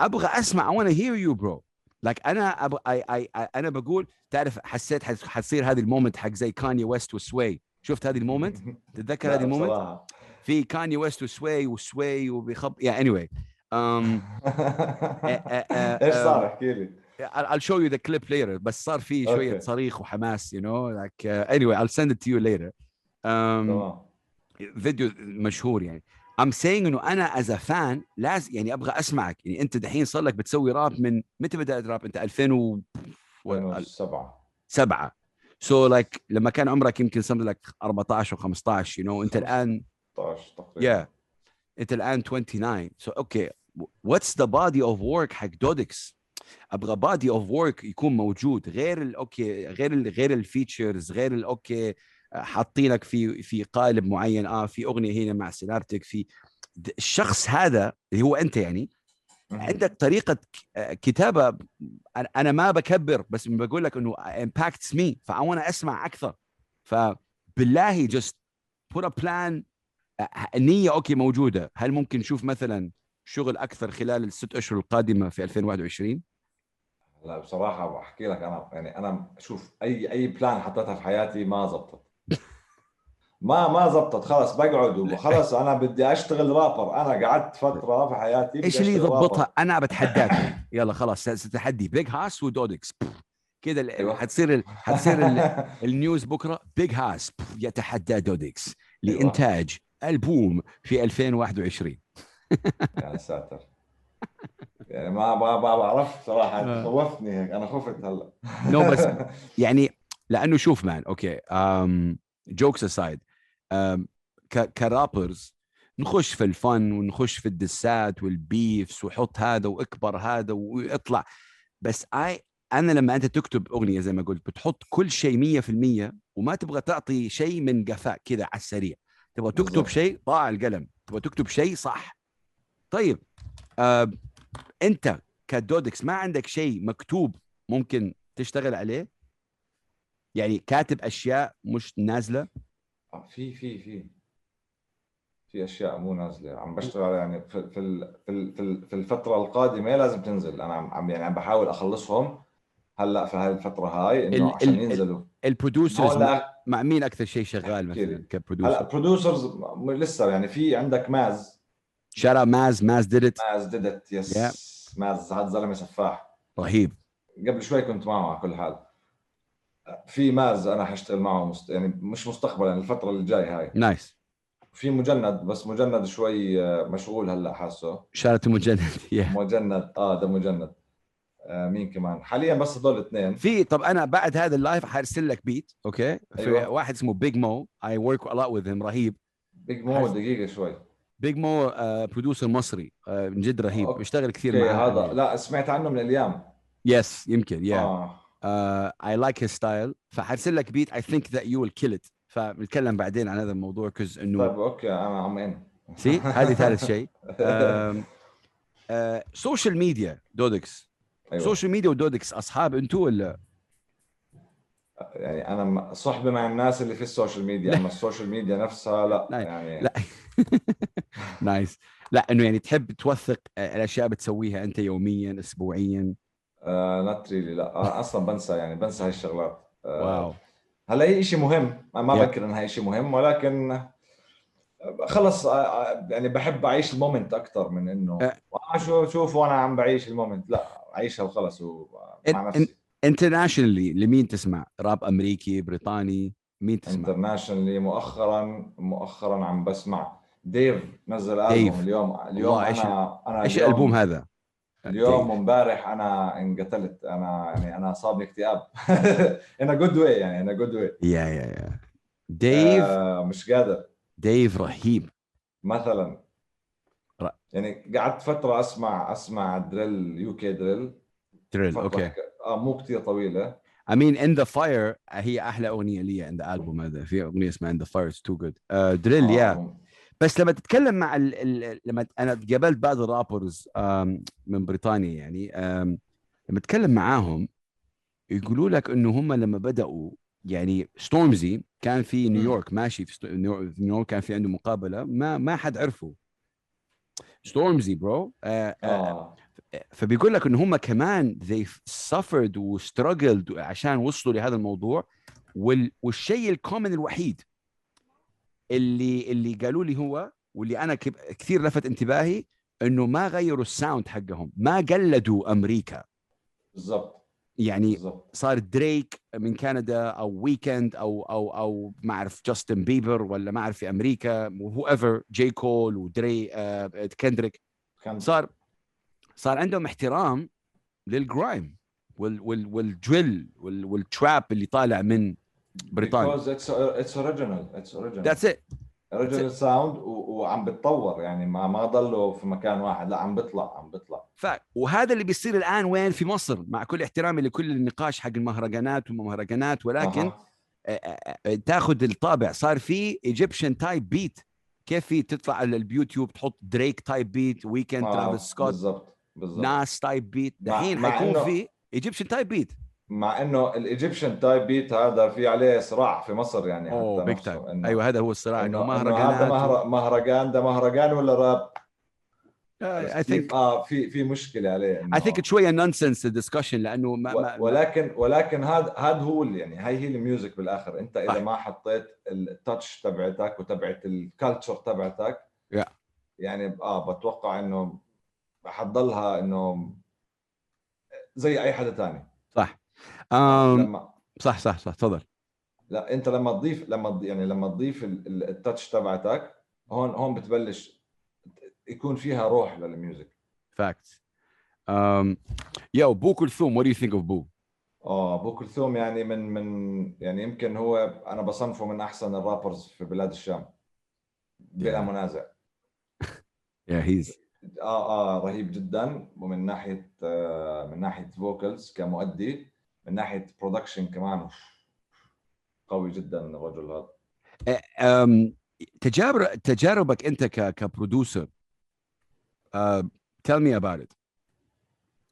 أبغى أسمع I wanna hear you bro. Like أنا أب... I, I, I, أنا بقول تعرف حسيت حت- حتصير هذه المومنت حق زي كاني ويست وسوي شفت هذه المومنت؟ تتذكر هذه المومنت. في كاني ويست وسوي وسوي وبيخب يا اني واي إيش صار؟ احكي لي. I'll show you the clip later. بس صار في شوية أوكي. صريخ وحماس you know like uh, anyway I'll send it to you later. Um, فيديو مشهور يعني. I'm saying إنه أنا as a fan لازم يعني أبغى أسمعك. يعني أنت دحين صار لك بتسوي راب من متى بدأت راب أنت 2007 سبعة. So like لما كان عمرك يمكن something like 14 أو 15 you know أنت الآن 16 تقريبا. Yeah. أنت الآن 29 so okay. What's the body of work حق دودكس أبغى body of work يكون موجود. غير ال okay غير ال غير ال features غير ال okay حاطينك في في قالب معين. آه في أغنية هنا مع سينارتك في الشخص هذا اللي هو أنت يعني عندك طريقة كتابة أنا ما بكبر بس بقول لك إنه impacts me فانا أسمع أكثر. فبالله put a plan آه، النيه okay موجودة. هل ممكن نشوف مثلا شغل أكثر خلال الست أشهر القادمة في 2021 لا بصراحة بحكي لك أنا يعني أنا شوف أي أي plan حطيتها في حياتي ما زبطت. ما ما زبطت خلص بقعد وخلص أنا بدي أشتغل رابر. أنا قعدت فترة في حياتي إيش اللي. يضبطها؟ أنا بتحداك. يلا خلاص this تحدي. Big Hass ودودكس كذا ال- أيوة. حتصير ال- حتصير ال- ال news بكرة. Big Hass يتحدى دودكس أيوة. لإنتاج ألبوم في 2021 يا ساتر. يعني ما ما ما بعرف صراحة. آه. خوفتني هيك. أنا خفت هلأ. no بس يعني لأنه شوف man okay jokes aside ك rappers نخش في الفن ونخش في الدسات والبيفس وحط هذا وإكبر هذا ويطلع. بس اي أنا لما أنت تكتب أغنية زي ما قلت بتحط كل شيء 100% وما تبغى تعطي شيء من قفاء كذا على السريع. تبغى تكتب. شيء ضاع القلم. تبغى تكتب شيء صح. طيب آه أنت كدودكس ما عندك شيء مكتوب ممكن تشتغل عليه؟ يعني كاتب أشياء مش نازلة؟ في في في. في أشياء مو نازلة. عم بشتغل يعني في في ال- في ال- في ال- في الفترة القادمة لازم تنزل. أنا عم عم- يعني عم بحاول أخلصهم هلأ في هاي الفترة هاي ال- انه عشان ال- ينزلوا. ال producers هون مع, لا مع مين أكثر شيء شغال احكي لي. مثلا هلأ ك producer producers لسه يعني في عندك ماز. شارع ماز ماز did ماز did it yes Yeah. ماز هذا زلمة سفاح. رهيب. قبل شوي كنت معه على كل حال. في ماز أنا حاشتغل معه مست... يعني مش مستقبلا الفترة اللي جاي هاي. nice. في مجند بس مجند شوي آه، مشغول هلأ حاسه. شارع المجند يا. مجند آه ده مجند. آه مين كمان؟ حاليا بس هدول الاثنين في طب أنا بعد هذا اللايف حارسل لك beat okay في أيوة. واحد اسمه بيج مو اي ورك ا لوت وذ هيم رهيب. Big Moe حس- دقيقة شوي. Big Moe producer مصري آه، من جد رهيب. بيشتغل كثير معاه هذا لا سمعت عنه من الأيام. yes يمكن يا آه. I like his style فحرسل لك beat I think that you will kill it فبنتكلم بعدين عن هذا الموضوع cause إنه طيب okay أنا عم إن. see هذه ثالث شيء. social media دودكس social media ودودكس أصحاب أنتوا ولا؟ يعني أنا صحبه مع الناس اللي في ال social media. أما ال social media نفسها لا لا، يعني لا. nice. لا إنه يعني تحب توثق آه، الأشياء بتسويها أنت يوميا اسبوعيا. آه not really لا أنا أصلا بنسى يعني بنسى هاي الشغلات آه wow هلا هي شيء مهم ما Yeah. بفكر إنها شيء مهم ولكن خلص آه، آه، يعني بحب أعيش ال moment أكثر من إنه آه. آه، شو شوف وأنا عم بعيش ال moment لا أعيشها وخلص إن- مع نفسي internationally لمين تسمع؟ راب أمريكي بريطاني مين تسمع؟ internationally مؤخرا مؤخرا عم بسمع ديف نزل. ألبوم اليوم اليوم والله إيش- أنا أنا إيش الالبوم هذا؟ اليوم وامبارح أنا انقتلت. أنا يعني أنا صابني اكتئاب. In a good way يعني in a good way. yeah yeah yeah. ديف آه مش قادر. ديف رهيب. مثلا. ر- يعني قعدت فترة أسمع أسمع drill UK drill drill okay آه مو كثير طويلة. I mean in the fire هي أحلى أغنية لي عند الالبوم هذا. في أغنية اسمها in the fire it's too good. uh, drill yeah آه، بس لما تتكلم مع ال... ال... لما أنا قابلت بعض ال rappers من بريطانيا يعني لما اتكلم معاهم يقولوا لك إنه هم لما بدأوا يعني ستورمزي كان في نيويورك ماشي في نيويورك كان في عنده مقابلة ما ما حد عرفه. ستورمزي bro آه آه آه. فبيقول لك إن هم كمان they suffered و struggled عشان وصلوا لهذا الموضوع وال... والشيء ال common الوحيد اللي اللي قالوا لي هو واللي أنا. كثير لفت انتباهي إنه ما غيروا ال sound حقهم ما قلدوا أمريكا. بالضبط. يعني بالضبط. صار دريك من كندا أو ويكند أو أو أو ما أعرف جاستن بيبر ولا ما أعرف في أمريكا هو ever جي كول ودري آه كندريك صار صار عندهم احترام لل grime وال وال وال drill وال وال trap اللي طالع من بريطانيا. Because it's it's original it's original. that's it original sound و- وعم بتطور يعني ما ما ضلوا في مكان واحد لا عم بيطلع عم بيطلع ف وهذا اللي بيصير الآن وين؟ في مصر مع كل احترامي لكل النقاش حق المهرجانات وما مهرجانات ولكن آه، تاخذ الطابع. صار في ايجيبشن تايب بيت كيف في تطلع على اليوتيوب تحط دريك type beat ويكند آه، ترافيس سكوت بالضبط بالضبط. ناس type beat دحين حيكون في Egyptian type beat مع إنه ال Egyptian type beat هذا في عليه صراع في مصر يعني أوه حتى big time أيوه هذا هو الصراع إنه إنه هذا مهر... مهرجان ده مهرجان ولا راب I think آه في في مشكلة عليه think it's شوية nonsense discussion لأنه ما, ما ولكن ولكن هذا هذا هو اللي يعني هاي هي ال music بالآخر أنت إذا. ما حطيت ال touch تبعتك وتبعت ال culture تبعتك Yeah. يعني آه بتوقع إنه حتضلها إنه زي أي حدا تاني um, لما صح صح صح تفضل. لا انت لما تضيف لما يعني لما تضيف ال- ال- ال touch تبعتك هون هون بتبلش يكون فيها روح لل music. Facts. um, yo بو كلثوم what do you think of بو؟ آه ابو كلثوم يعني من من يعني يمكن هو أنا بصنفه من أحسن ال rappers في بلاد الشام. بلا Yeah. منازع. Yeah he's آه آه رهيب جدا ومن ناحية آه من ناحية vocals كمؤدي. من ناحية production كمان قوي جدا الرجل هذا. تجارب تجاربك أنت ك كـ producer tell me about it.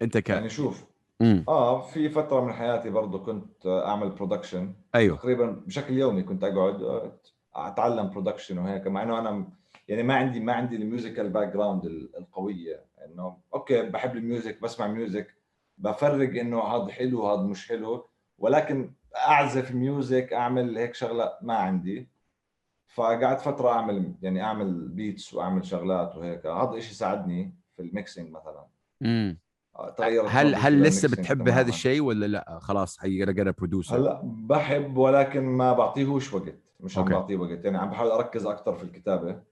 أنت ك يعني شوف مم. آه في فترة من حياتي برضه كنت أعمل production أيوه. تقريبا بشكل يومي كنت أقعد آه، أتعلم production وهيك. مع إنه أنا يعني ما عندي ما عندي ال musical background القوية. إنه okay بحب ال music بسمع music بفرق إنه هذا حلو وهذا مش حلو ولكن أعزف music أعمل هيك شغلة ما عندي فقعدت فترة أعمل يعني أعمل beats وأعمل شغلات وهيك هذا الشيء ساعدني في ال mixing مثلا مم. تغيرت هل هل لسه بتحب. هذا الشيء ولا لا خلاص هي gotta producer هلا بحب ولكن ما بعطيهوش وقت مش عم. بعطيه وقت يعني عم بحاول أركز أكثر في الكتابة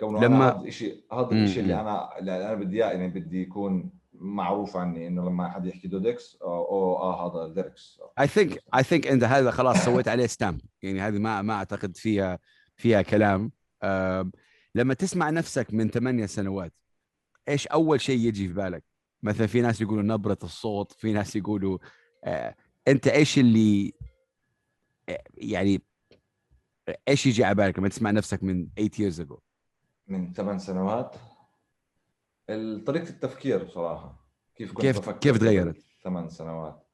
كونه لما- هذا الشيء هذا الشيء اللي. أنا اللي أنا بدي إياه، يعني بدي يكون معروف عني إنه لما حد يحكي دودكس أو, آه هذا lyrics I think I think انت هذا خلاص سويت عليه stamp يعني هذه ما ما أعتقد فيها فيها كلام. آم، لما تسمع نفسك من ثمانية سنوات إيش أول شيء يجي في بالك؟ مثلا في ناس يقولوا نبرة الصوت في ناس يقولوا آه، أنت إيش اللي آه، يعني إيش يجي على بالك لما تسمع نفسك من 8 years ago من ثمان سنوات؟ طريقة التفكير بصراحة كيف كنت كيف- بفكر كيف تغيرت؟ ثمان سنوات.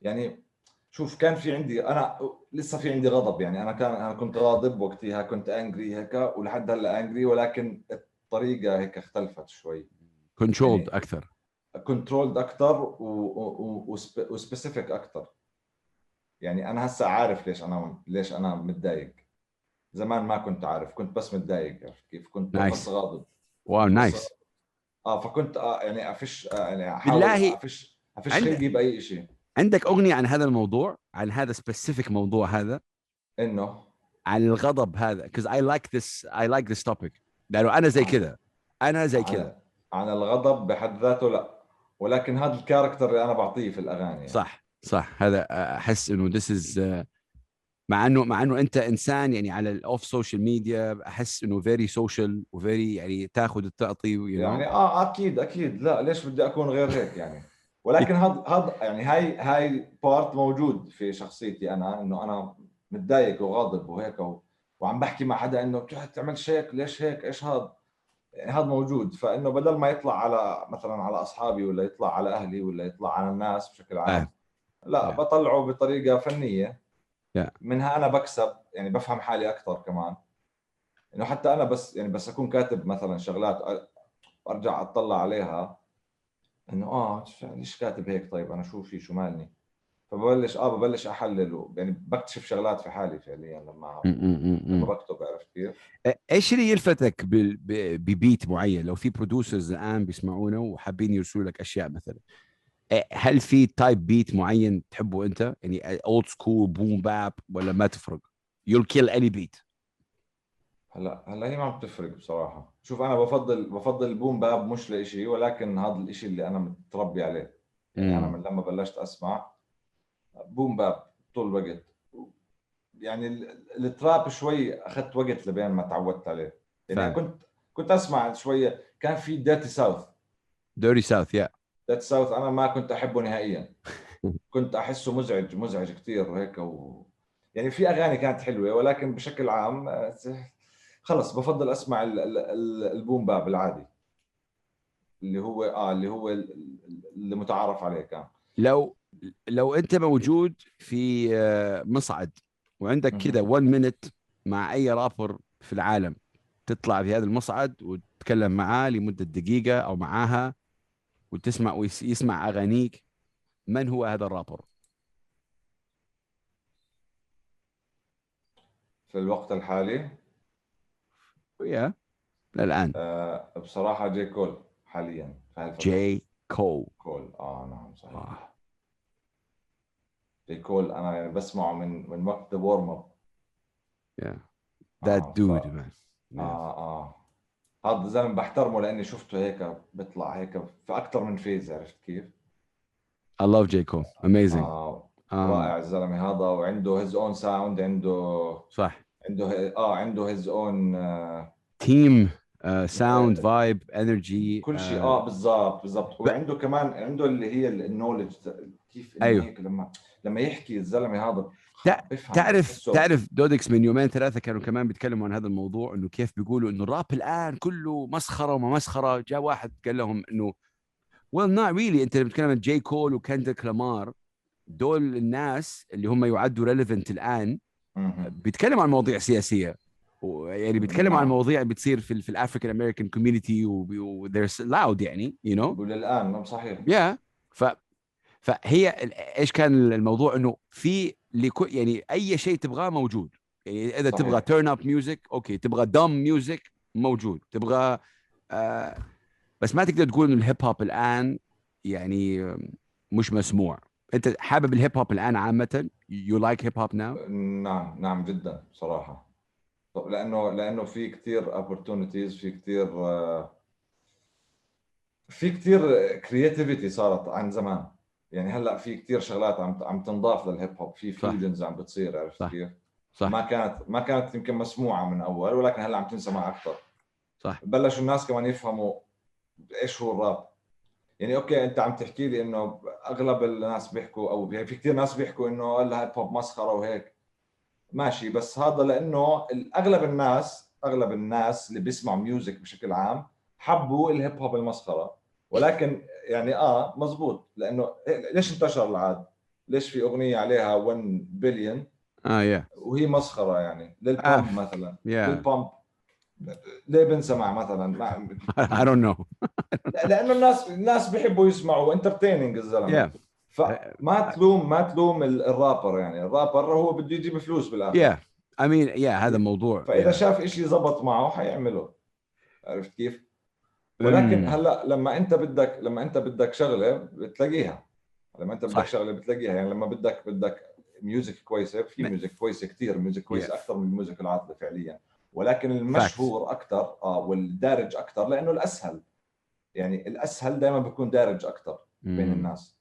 يعني شوف كان في عندي أنا لسه في عندي غضب يعني أنا كان أنا كنت غاضب وقتها كنت angry هيك ولحد هلأ angry ولكن الطريقة هيك اختلفت شوي. controlled يعني- أكثر. controlled أكثر و specific أكثر. يعني أنا هسه عارف ليش أنا ليش أنا متضايق. زمان ما كنت عارف كنت بس متضايق عرفت كيف؟ كنت Nice. بس غاضب. wow nice آه فكنت آه يعني أفش آه يعني أحاول بالله أفش أفش عند- خلقي بأي شيء عندك أغنية عن هذا الموضوع عن هذا specific موضوع هذا؟ إنه؟ عن الغضب هذا because I like this I like this topic. لأنه أنا زي كذا أنا زي كذا عن, عن الغضب بحد ذاته لا. ولكن هذا ال character اللي أنا بعطيه في الأغاني يعني. صح صح. هذا أحس إنه this is uh, مع إنه مع إنه أنت إنسان يعني على ال off social media أحس إنه very social و very يعني تاخذ know. يعني آه أكيد أكيد. لا ليش بدي أكون غير هيك يعني؟ ولكن هذا هذا يعني هاي هاي بارت موجود في شخصيتي أنا إنه أنا متضايق وغاضب وهيك و... وعم بحكي مع حدا إنه بتروح تعملش هيك ليش هيك؟ إيش هذا؟ يعني هذا موجود. فإنه بدل ما يطلع على مثلا على أصحابي ولا يطلع على أهلي ولا يطلع على الناس بشكل عام. لا. بطلعه بطريقة فنية. Yeah. منها أنا بكسب يعني بفهم حالي أكثر كمان إنه حتى أنا بس يعني بس أكون كاتب مثلا شغلات أرجع أطلع عليها إنه آه ليش كاتب هيك طيب أنا شو في شو مالني فببلش آه ببلش أحلل يعني بكتشف شغلات في حالي فعليا لما لما. بكتب عرفت كيف؟ إيش اللي يلفتك ببيت معين لو في producers الآن بيسمعونا وحابين يرسلوا لك أشياء مثلا هل في type beat معين تحبه أنت؟ يعني old school boom bap ولا ما تفرق؟ you'll kill any beat. هلا هلا هي ما عم تفرق بصراحة. شوف أنا بفضل بفضل ال boom bap مش لإشي ولكن هذا الإشي اللي أنا متربي عليه. يعني أنا. من لما بلشت أسمع boom bap طول الوقت. يعني ال- ال trap شوي أخذت وقت لبين ما تعودت عليه. يعني فاهم. كنت كنت أسمع شوية كان في ديرتي ساوث ديرتي ساوث يا ديرتي ساوث أنا ما كنت أحبه نهائيا. كنت أحسه مزعج مزعج كثير وهيك و... يعني في أغاني كانت حلوة ولكن بشكل عام آه، خلص بفضل أسمع ال- ال- ال- البوم باب العادي اللي هو آه اللي هو ال- ال- اللي متعارف عليه كان. لو لو أنت موجود في آه، مصعد وعندك. كذا 1 مينت مع أي رابر في العالم تطلع في هذا المصعد وتتكلم معاه لمدة دقيقة أو معاها وتسمع ويسمع أغانيك من هو هذا الرابر؟ في الوقت الحالي يا الان آه بصراحة جي كول حاليا. جي كول كول آه نعم صحيح آه. جي كول أنا يعني بسمعه من من وقت The Warm Up Yeah. That آه، dude ف- man. Yeah. آه آه هذا الزلمة بحترمه لأني شفته هيك بيطلع هيك في أكثر من phase عرفت كيف؟ I love J Cole. Amazing. آه Um, رائع الزلمة هذا وعنده his own sound عنده صح. عنده آه عنده هيز اون Team, uh, sound, vibe, energy. كل شيء آه بالضبط بالضبط وعنده كمان عنده اللي هي ال knowledge كيف أيوه. هيك لما لما يحكي الزلمة هذا تعرف تعرف دودكس من يومين ثلاثة كانوا كمان بيتكلموا عن هذا الموضوع إنه كيف بيقولوا إنه الراب الآن كله مسخرة وما مسخرة. جاء واحد قال لهم إنه well not really. أنت بتتكلم عن جاي كول وكندريك لامار دول الناس اللي هم يعدوا relevant الآن. بيتكلموا عن مواضيع سياسية. يعني بيتكلموا عن نعم. مواضيع بتصير في في ال African American community و they're loud يعني you know وللان صحيح. yeah ف فهي إيش كان الموضوع؟ إنه في لكل يعني أي شيء تبغاه موجود. يعني إذا صحيح. تبغى turn up music okay. تبغى dumb music موجود. تبغى آه بس ما تقدر تقول إنه ال hip hop الآن يعني مش مسموع. أنت حابب ال hip hop الآن عامة؟ you like hip hop now نعم نعم جدا صراحة. طب لأنه لأنه في كثير opportunities في كثير في كثير creativity صارت عن زمان. يعني هلأ في كثير شغلات عم عم تنضاف لل hip hop في. fusions عم بتصير عرفت صح. كيف؟ صح ما كانت ما كانت يمكن مسموعة من أول ولكن هلأ عم تنسمع أكثر صح بلشوا الناس كمان يفهموا إيش هو الراب يعني okay أنت عم تحكي لي إنه أغلب الناس بيحكوا أو يعني في كثير ناس بيحكوا إنه ال hip hop مسخرة وهيك ماشي بس هذا لأنه أغلب الناس أغلب الناس اللي بيسمعوا music بشكل عام حبوا ال hip hop المسخرة ولكن يعني آه مزبوط. لأنه ليش انتشر العاد؟ ليش في أغنية عليها 1 بليون آه yeah وهي مسخرة يعني. ليل بامب آه. مثلا. yeah ليل بامب ليه بنسمع مثلا؟ ما- I don't know. لأنه الناس الناس بيحبوا يسمعوا entertaining الزلمة. Yeah. فما تلوم ما تلوم ال- الرابر يعني. الرابر هو بده يجيب فلوس بالآخر. Yeah. I mean yeah هذا الموضوع فإذا yeah. شاف شيء زبط معه حيعمله. عرفت كيف؟ ولكن مم. هلأ لما أنت بدك لما أنت بدك شغلة بتلاقيها لما أنت بدك صح. شغلة بتلاقيها يعني لما بدك بدك music كويسة في music كويسة كثير music كويسة Yeah. أكثر من ال music العاطله فعليا ولكن المشهور أكثر آه والدارج أكثر لأنه الأسهل يعني الأسهل دائما بيكون دارج أكثر بين. الناس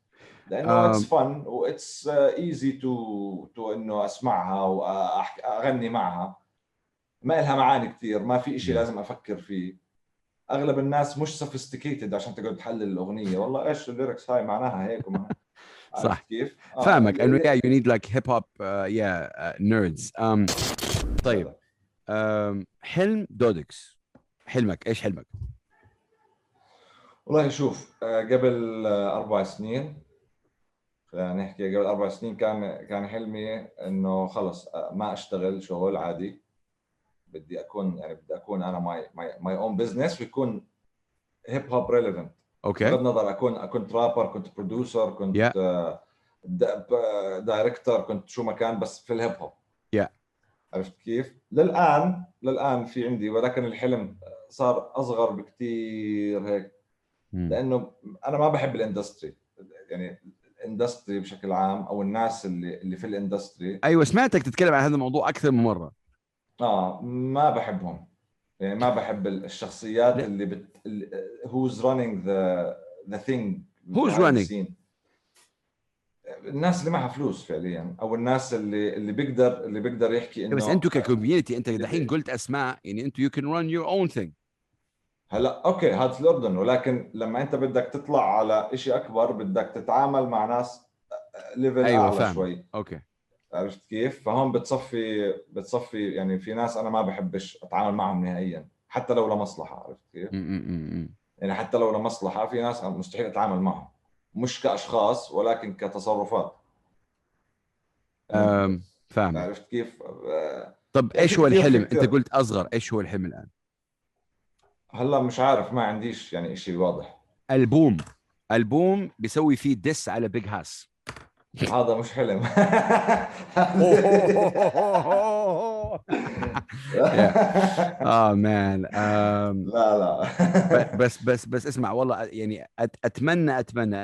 لأنه it's fun و it's easy to to إنه أسمعها واغني معها ما لها معاني كثير ما في شيء. لازم أفكر فيه أغلب الناس مش sophisticated عشان تقعد تحلل الأغنية. والله إيش ال lyrics هاي معناها هيك وما عرفت صح. كيف؟ آه، فاهمك. انه like hip hop uh, yeah uh, nerds. Um, طيب. um, حلم دودكس. حلمك. إيش حلمك؟ والله شوف آه، قبل أربع سنين خلينا نحكي قبل أربع سنين كان كان حلمي إنه خلص آه، ما أشتغل شغل عادي. بدي أكون يعني بدي أكون أنا my my my own business ويكون hip hop relevant بغض okay النظر اكون كنت رابر كنت producer كنت Yeah. آه، director كنت شو ما كان بس في ال hip hop Yeah. عرفت كيف؟ للان للآن في عندي ولكن الحلم صار أصغر بكثير هيك مم. لأنه أنا ما بحب ال industry يعني ال industry بشكل عام أو الناس اللي اللي في ال industry أيوه سمعتك تتكلم عن هذا الموضوع أكثر من مرة آه ما بحبهم. يعني ما بحب الشخصيات لا. اللي بت who's running the the thing Who's running؟ الناس اللي معها فلوس فعليا أو الناس اللي اللي بيقدر اللي بيقدر يحكي إنه بس أنتم ك community انت دحين قلت أسماء يعني أنتم you can run your own thing هلا okay هذا في الأردن. ولكن لما أنت بدك تطلع على شيء أكبر بدك تتعامل مع ناس level أيوة، أعلى فاهم. شوي. okay. عرفت كيف؟ فهون بتصفي بتصفي يعني في ناس أنا ما بحبش أتعامل معهم نهائيا حتى لو لمصلحة عرفت كيف؟ يعني حتى لو لمصلحة في ناس مستحيل أتعامل معهم مش كأشخاص ولكن كتصرفات فاهم عرفت كيف؟ آه، طب يعني إيش هو الحلم كتير. أنت قلت أصغر إيش هو الحلم الآن هلأ مش عارف ما عنديش يعني شيء واضح ألبوم ألبوم بيسوي فيه دس على بيج هاس هذا مش حلم. آه مان لا لا. بس بس بس اسمع والله يعني أتمنى أتمنى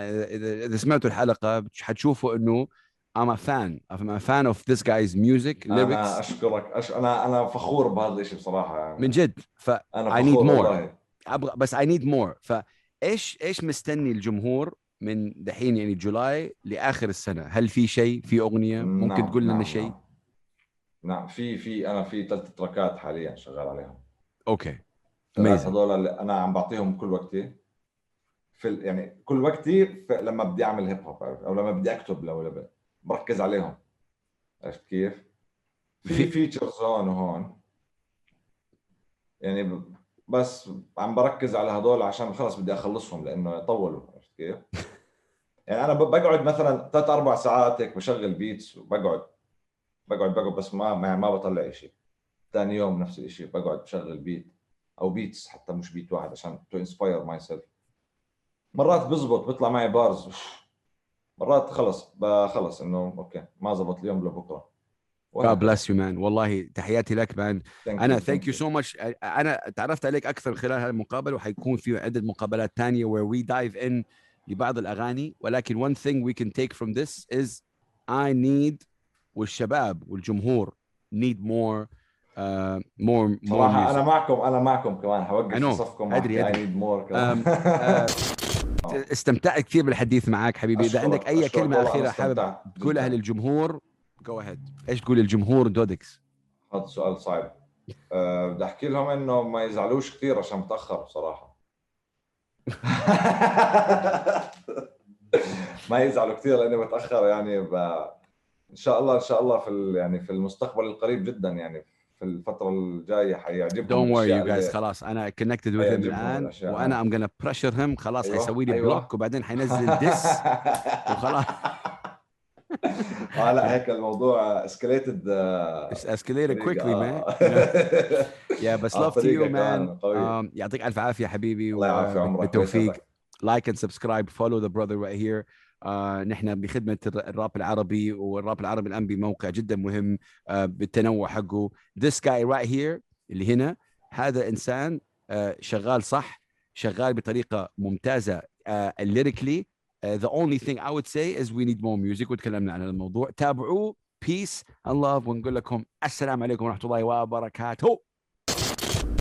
إذا سمعتوا الحلقة حتشوفوا إنه I'm a fan I'm a fan of this guy's music أنا lyrics. أشكرك أش... أنا أنا فخور بهذا الشيء بصراحة يعني. من جد ف أنا I need فخور more. والله. أبغى بس I need more. فايش إيش مستني الجمهور من دحين يعني جولاي لآخر السنة. هل في شيء؟ في أغنية؟ ممكن نعم، تقول لنا نعم، شيء؟ نعم. نعم في في أنا في ثلاث تراكات حاليا شغال عليهم. Okay. Amazing. هذول اللي أنا عم بعطيهم كل وقتي. في يعني كل وقتي في لما بدي أعمل hip hop؟ أو لما بدي أكتب لو لما بركز عليهم. عرفت كيف؟ في- في features هون وهون. يعني بس عم بركز على هذول عشان خلص بدي أخلصهم لأنه يطولوا عرفت كيف؟ يعني أنا بقعد مثلا ثلاث أربع ساعات هيك بشغل beats وبقعد بقعد بقعد بس ما ما, ما بطلع شيء ثاني يوم نفس الشيء بقعد بشغل beat أو beats حتى مش beat واحد عشان to inspire myself مرات بزبط بيطلع معي bars مرات خلص بخلص إنه okay ما زبط اليوم لبكرة. God bless you man. والله تحياتي لك man. أنا thank you so much أنا تعرفت عليك أكثر خلال هذا المقابله وحيكون في عدة مقابلات ثانية where we dive in لبعض الأغاني ولكن one thing we can take from this is I need والشباب والجمهور need more uh, more more صراحة أنا music. معكم أنا معكم كمان. حوقف I. في صفكم. أدري، اي أدري. need more um، آه، استمتعت كثير بالحديث معك حبيبي. إذا عندك أي كلمة أخيرة حابب تقولها للجمهور go ahead إيش تقول للجمهور دودكس؟ هذا سؤال صعب. أه بدي أحكي لهم إنه ما يزعلوش كثير عشان متأخر بصراحة. ما يزعلوا كثير لأني متاخر يعني ب... إن شاء الله إن شاء الله في ال... يعني في المستقبل القريب جدا يعني في الفترة الجاية حيعجبهم Don't worry الأشياء you guys اللي- خلاص أنا with him حيعجبهم الآن. وأنا I'm gonna pressure him خلاص أيوة، حيسوي لي أيوة. block وبعدين حينزل diss وخلاص آه لا هيك الموضوع escalated escalated quickly man. يا بس man. كمان قوية. um, يعطيك ألف عافية حبيبي الله يعافي عمرك بالتوفيق. like and subscribe follow the brother right here. آه نحن بخدمة الر- الراب العربي والراب العربي الآن بموقع جدا مهم آه بالتنوع حقه. This guy right here اللي هنا هذا إنسان آه شغال صح شغال بطريقة ممتازة آه lyrically آه the only thing I would say is we need more music. وتكلمنا عن الموضوع. تابعوه. Peace and love. ونقول لكم السلام عليكم ورحمة الله وبركاته.